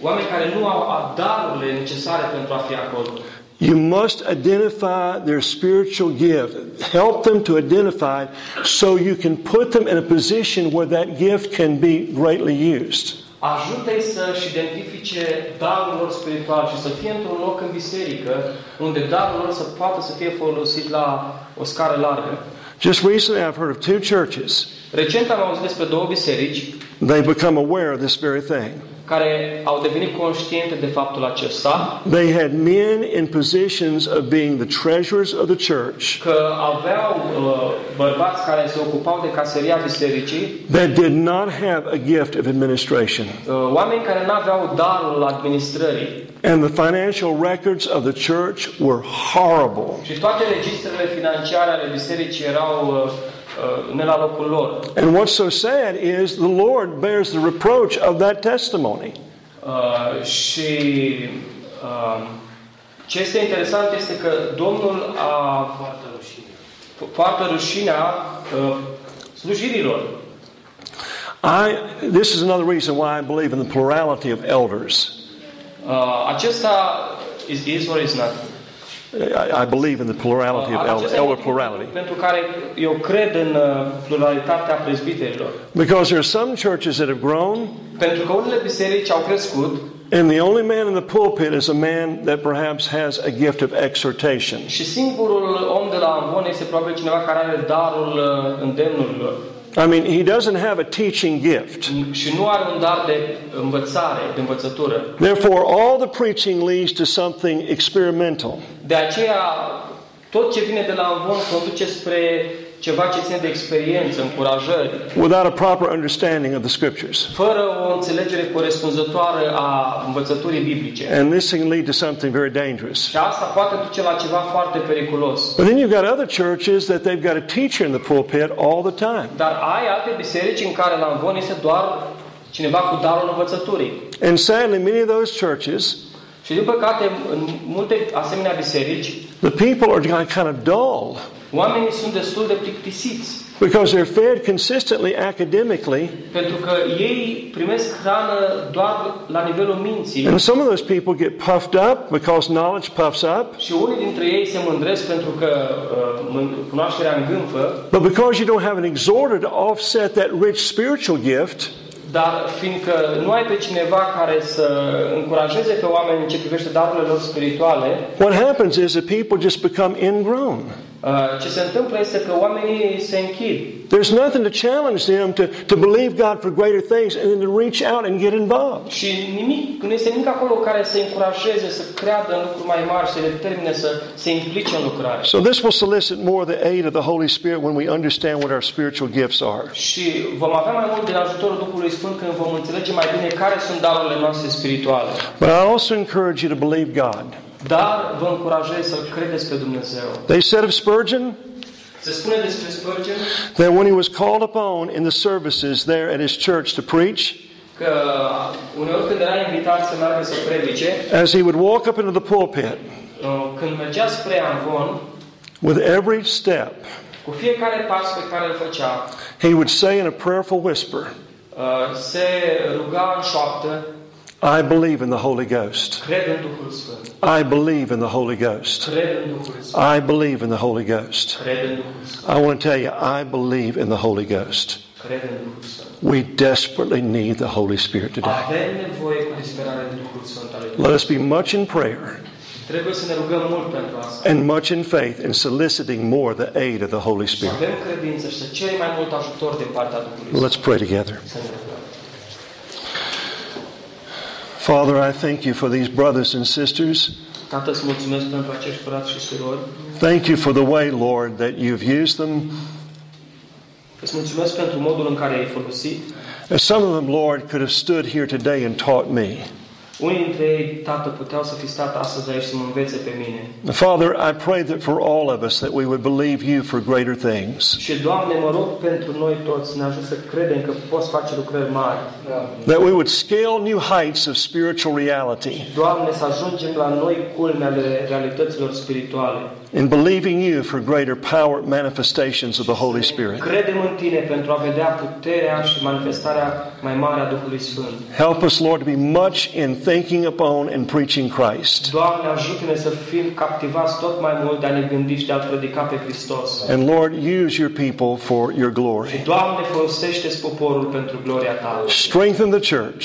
Speaker 2: oameni care nu au darurile necesare pentru a fi acolo.
Speaker 1: You must identify their spiritual gift. Help them to identify so you can put them in a position where that gift can be greatly used.
Speaker 2: Ajută-i să-și identifice darul lor spiritual și să fie într-un loc în biserică unde darul lor să poată să fie folosit la o scară largă.
Speaker 1: Just recently, I've heard of two churches.
Speaker 2: Recent am auzit despre două biserici
Speaker 1: They've become aware of this very thing.
Speaker 2: Care au devenit conștiente de faptul acesta,
Speaker 1: They had men in positions of being the treasurers of the church
Speaker 2: că aveau uh, bărbați care se ocupau de caseria bisericii,
Speaker 1: that did not have a gift of administration.
Speaker 2: uh, oameni care nu aveau darul administrării.
Speaker 1: And the financial records of the church were horrible.
Speaker 2: Și toate registrele financiare ale bisericii erau uh, uh, ne la locul lor.
Speaker 1: And what's so sad is the Lord bears the reproach of that testimony.
Speaker 2: Uh, și uh, ce este interesant este că Domnul a poartă rușinea uh, slujirilor.
Speaker 1: I, this is another reason why I believe in the plurality of elders.
Speaker 2: Uh, acesta is, is or is not.
Speaker 1: I, believe in the plurality of
Speaker 2: Uh,
Speaker 1: elder, elder plurality.
Speaker 2: Pentru care eu cred în uh, pluralitatea prezbiterilor.
Speaker 1: Because there are some churches that have grown,
Speaker 2: Pentru că unele biserici au crescut
Speaker 1: and the only man in the pulpit is a man that perhaps has a gift of exhortation.
Speaker 2: și singurul om de la Amvon este probabil cineva care are darul îndemnurilor.
Speaker 1: I mean, he doesn't have a teaching gift.
Speaker 2: Și nu are un dar de învățare, de învățătură.
Speaker 1: Therefore, all the preaching leads to something experimental.
Speaker 2: De aceea, tot ce vine de la Amvon conduce spre ceva ce ține de experiență, încurajări,
Speaker 1: without a proper understanding of the scriptures.
Speaker 2: fără o înțelegere corespunzătoare a învățăturii biblice.
Speaker 1: And this can lead to something very dangerous.
Speaker 2: Și asta poate duce la ceva foarte periculos.
Speaker 1: But then you've got other churches that they've got a teacher in the pulpit all the time.
Speaker 2: Dar ai alte biserici în care la Amvon este doar cineva cu darul învățăturii.
Speaker 1: And sadly, many of those churches,
Speaker 2: Și din păcate, în multe asemenea biserici,
Speaker 1: the people are kind of dull
Speaker 2: oamenii sunt destul de plictisiți.
Speaker 1: because they're fed consistently academically,
Speaker 2: Pentru că ei primesc hrană doar la nivelul minții
Speaker 1: and some of those people get puffed up because knowledge puffs up.
Speaker 2: și unii dintre ei se mândresc pentru că uh, mân- cunoașterea îngânfă,
Speaker 1: But because you don't have an exhorter to offset that rich spiritual gift,
Speaker 2: dar fiindcă nu ai pe cineva care să încurajeze pe oameni în ce privește darurile lor spirituale,
Speaker 1: what happens is that people just become ingrown.
Speaker 2: Uh, Ce se întâmplă este că oamenii se închid.
Speaker 1: There's nothing to challenge them to, to believe God for greater things and then to reach out and get involved.
Speaker 2: Și nimic, nu este nimic acolo care să încurajeze, să creadă în lucruri mai mari, să le determine să se implice în lucrare.
Speaker 1: So this will solicit more the aid of the Holy Spirit when we understand what our spiritual gifts are.
Speaker 2: Și vom avea mai mult din ajutorul Duhului Sfânt când vom înțelege mai bine care sunt darurile noastre spirituale.
Speaker 1: But I also encourage you to believe God.
Speaker 2: Dar vă încurajez să credeți pe Dumnezeu.
Speaker 1: They said of Spurgeon
Speaker 2: Se spune despre Spurgeon
Speaker 1: that when he was called upon in the services there at his church to preach,
Speaker 2: că uneori când era invitat să meargă să predice,
Speaker 1: as he would walk up into the pulpit,
Speaker 2: uh, când mergea spre Amvon,
Speaker 1: with every step,
Speaker 2: cu fiecare pas pe care îl făcea,
Speaker 1: he would say in a prayerful whisper, I believe in the Holy Ghost.
Speaker 2: cred în Duhul Sfânt,
Speaker 1: I believe in the Holy Ghost.
Speaker 2: cred în Duhul Sfânt,
Speaker 1: I believe in the Holy Ghost.
Speaker 2: cred în Duhul Sfânt,
Speaker 1: I want to tell you, I believe in the Holy Ghost.
Speaker 2: cred în Duhul Sfânt.
Speaker 1: We desperately need the Holy Spirit today.
Speaker 2: Avem nevoie cu disperare de Duhul Sfânt al lui
Speaker 1: Let us be much in prayer
Speaker 2: Trebuie să ne rugăm mult pentru asta.
Speaker 1: and much in faith in soliciting more the aid of the Holy Spirit.
Speaker 2: Let's pray și să cerem mai mult ajutor din partea Duhului Sfânt.
Speaker 1: Let's pray together.
Speaker 2: Să ne rugăm.
Speaker 1: Father, I thank you for these brothers and sisters.
Speaker 2: Tată, îți mulțumesc pentru acești frați și surori.
Speaker 1: Thank you for the way, Lord, that you've used them.
Speaker 2: Îți mulțumesc pentru modul în care ai folosit.
Speaker 1: Some of them, Lord, could have stood here today and taught me.
Speaker 2: Unii dintre ei, Tată, puteau să fi stat astăzi aici să mă învețe pe mine.
Speaker 1: Father, I pray that for all of us that we would believe you for greater things.
Speaker 2: Și, Doamne, mă rog pentru noi toți să ne ajut să credem că poți face lucrări mari.
Speaker 1: That we would scale new heights of spiritual reality
Speaker 2: Doamne, să ajungem la noi culme ale realităților spirituale.
Speaker 1: In believing you for greater power manifestations of the Holy Spirit.
Speaker 2: Credem în Tine pentru a vedea puterea și manifestarea mai mare a Duhului Sfânt.
Speaker 1: Help us, Lord, to be much in thinking upon and preaching Christ.
Speaker 2: Doamne, ajută-ne să fim captivați tot mai mult de a ne gândi și de a predica pe Hristos.
Speaker 1: And Lord, use your people for your glory.
Speaker 2: Doamne, folosește-ți poporul pentru gloria Ta.
Speaker 1: Strengthen the church.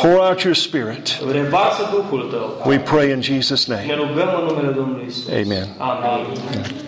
Speaker 1: Pour out your Spirit.
Speaker 2: Revarsă Duhul Tău.
Speaker 1: We pray in Jesus' name.
Speaker 2: Rugăm în numele Domnului Isus.
Speaker 1: Amen.
Speaker 2: Amin.